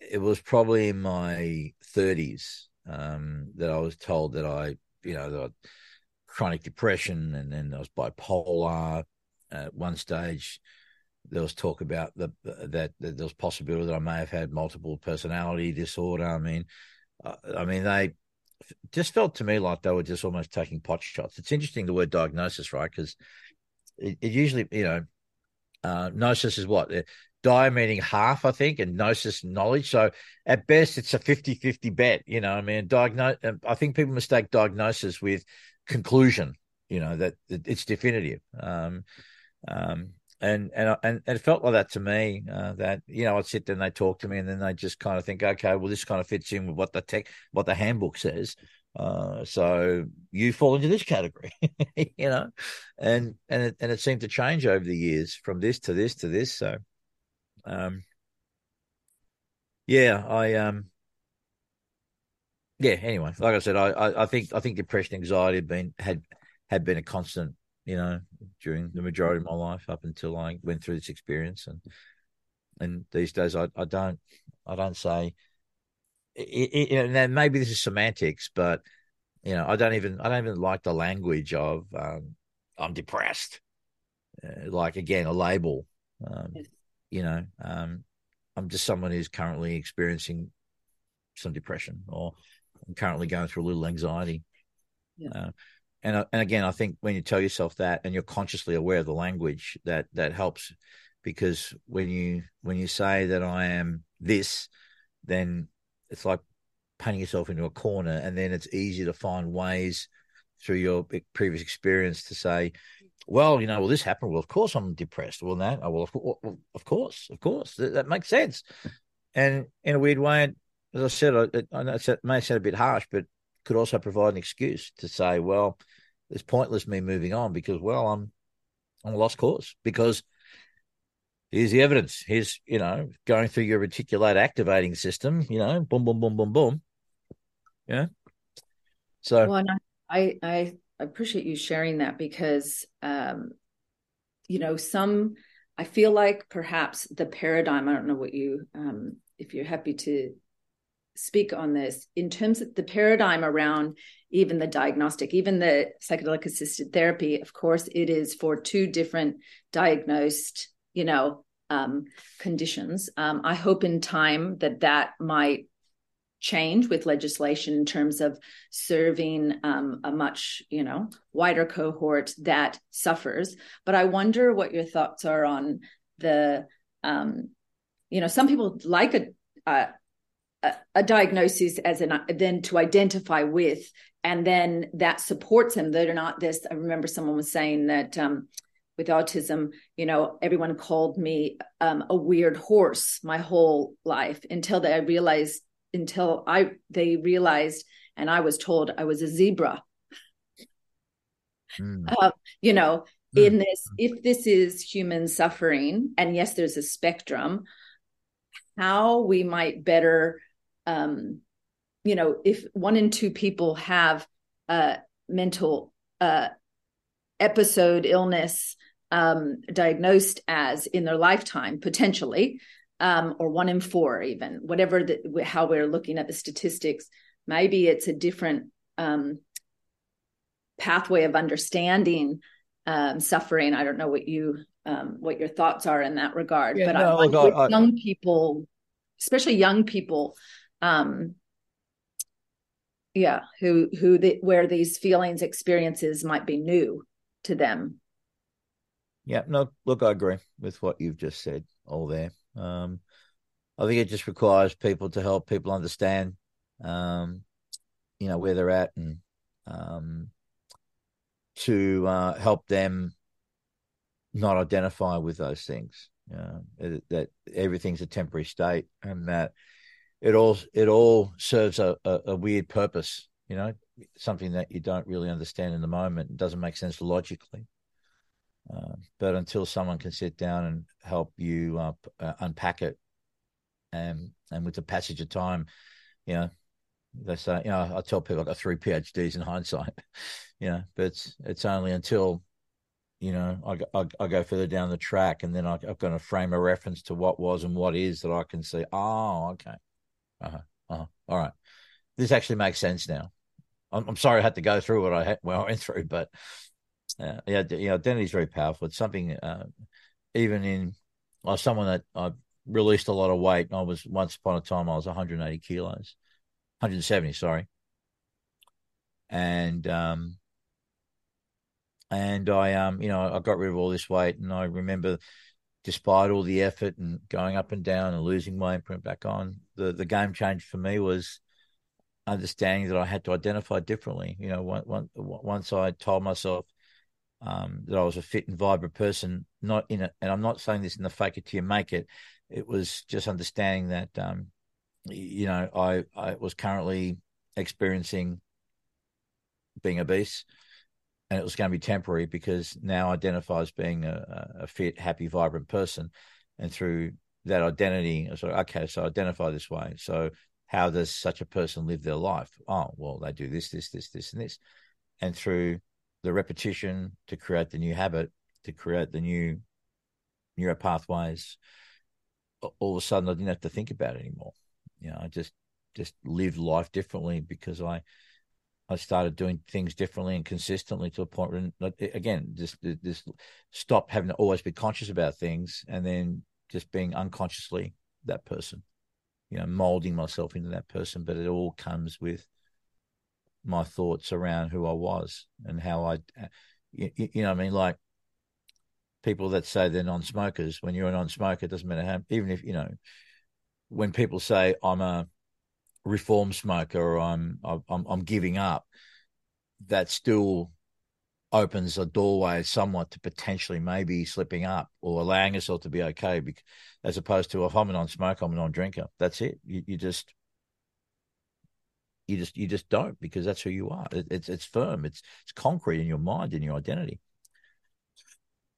it was probably in my 30s um, that I was told that I, you know, that chronic depression, and then I was bipolar. At one stage, there was talk about the that, that there was possibility that I may have had multiple personality disorder. I mean, uh, I mean they just felt to me like they were just almost taking pot shots. It's interesting the word diagnosis, right? Because it, it usually, you know, uh, gnosis is what? Dia meaning half, I think, and gnosis knowledge. So at best, it's a 50 50 bet. You know, I mean, diagnose, uh, I think people mistake diagnosis with conclusion, you know, that, that it's definitive. Um, um, and and and it felt like that to me. Uh, that you know, I'd sit there and they talk to me, and then they just kind of think, okay, well, this kind of fits in with what the tech, what the handbook says. Uh, so you fall into this category, you know, and and it, and it seemed to change over the years from this to this to this. So, um, yeah, I um, yeah. Anyway, like I said, I, I, I think I think depression, anxiety had been had had been a constant, you know, during the majority of my life up until I went through this experience, and and these days I, I don't I don't say it, it, and maybe this is semantics, but you know, I don't even I don't even like the language of um, I'm depressed. Uh, like again, a label. Um, you know, um, I'm just someone who's currently experiencing some depression, or I'm currently going through a little anxiety. Yeah. Uh, and and again, I think when you tell yourself that and you're consciously aware of the language, that that helps because when you when you say that I am this, then it's like painting yourself into a corner, and then it's easy to find ways through your previous experience to say, well, you know, well, this happened. Well, of course I'm depressed. Well, that, oh, well, of, of course, of course, that, that, makes sense. And in a weird way, as I said, I, I know it may sound a bit harsh, but could also provide an excuse to say, well, it's pointless me moving on because, well, I'm on a lost cause because here's the evidence. Here's, you know, going through your reticular activating system, you know, boom, boom, boom, boom, boom. Yeah. So, well, I, I, I appreciate you sharing that because, um, you know, some, I feel like perhaps the paradigm, I don't know what you, um, if you're happy to speak on this in terms of the paradigm around even the diagnostic, even the psychedelic assisted therapy. Of course, it is for two different diagnosed, you know, um, conditions. Um, I hope in time that that might change with legislation in terms of serving um, a much you know wider cohort that suffers but i wonder what your thoughts are on the um, you know some people like a, a a diagnosis as an then to identify with and then that supports them they're not this i remember someone was saying that um, with autism you know everyone called me um, a weird horse my whole life until they realized until I they realized and I was told I was a zebra. Mm. Uh, you know, mm. in this, if this is human suffering, and yes, there's a spectrum, how we might better, um, you know, if one in two people have a mental uh, episode, illness um, diagnosed as in their lifetime, potentially, um, or one in four, even whatever the, how we're looking at the statistics. Maybe it's a different um, pathway of understanding um, suffering. I don't know what you um, what your thoughts are in that regard, yeah, but no, I, look, I, young people, especially young people, um, yeah, who who the, where these feelings experiences might be new to them. Yeah, no, look, I agree with what you've just said. All there. Um, I think it just requires people to help people understand, um, you know, where they're at and um, to uh, help them not identify with those things. It, that everything's a temporary state, and that it all it all serves a, a, a, weird purpose. You know, something that you don't really understand in the moment. It doesn't make sense logically. Uh, but until someone can sit down and help you uh, uh, unpack it, and and with the passage of time, you know, they say, you know, I tell people I got three PhDs in hindsight, you know, but it's it's only until, you know, I, I, I go further down the track and then I, I've got to frame a reference to what was and what is that I can see. Oh, okay, uh-huh, uh-huh. all right, this actually makes sense now. I'm, I'm sorry I had to go through what I had, well, I went through, but uh, yeah, yeah, identity is very powerful. It's something, uh, even in someone that I released a lot of weight. I was once upon a time I was 180 kilos, 170, sorry, and um, and I um, you know, I got rid of all this weight, and I remember, despite all the effort and going up and down and losing weight and putting back on, the the game change for me was understanding that I had to identify differently. You know, once once I told myself um, that I was a fit and vibrant person, not in it. And I'm not saying this in the fake it till you make it. It was just understanding that, um, you know, I, I was currently experiencing being obese and it was going to be temporary because now I identify as being a, a fit, happy, vibrant person. And through that identity, I was like, okay, so I identify this way. So how does such a person live their life? Oh, well, they do this, this, this, this, and this. And through the repetition to create the new habit, to create the new neuro pathways, all of a sudden I didn't have to think about it anymore. You know, I just just lived life differently because I I started doing things differently and consistently to a point where again just just stop having to always be conscious about things and then just being unconsciously that person. You know, molding myself into that person, but it all comes with my thoughts around who I was and how I, you, you know, I mean, like people that say they're non-smokers. When you're a non-smoker, it doesn't matter how. Even if you know, when people say I'm a reform smoker or I'm I'm I'm giving up, that still opens a doorway somewhat to potentially maybe slipping up or allowing yourself to be okay. Because, as opposed to if I'm a non-smoker, I'm a non-drinker. That's it. You, you just you just you just don't because that's who you are. It, it's it's firm. It's it's concrete in your mind in your identity.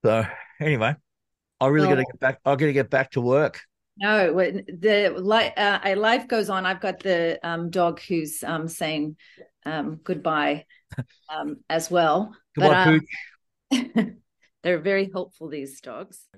So anyway, I really got to get back. I got to get back to work. No, the life uh, life goes on. I've got the um, dog who's um, saying um, goodbye um, as well. Goodbye, but, um, they're very helpful. These dogs.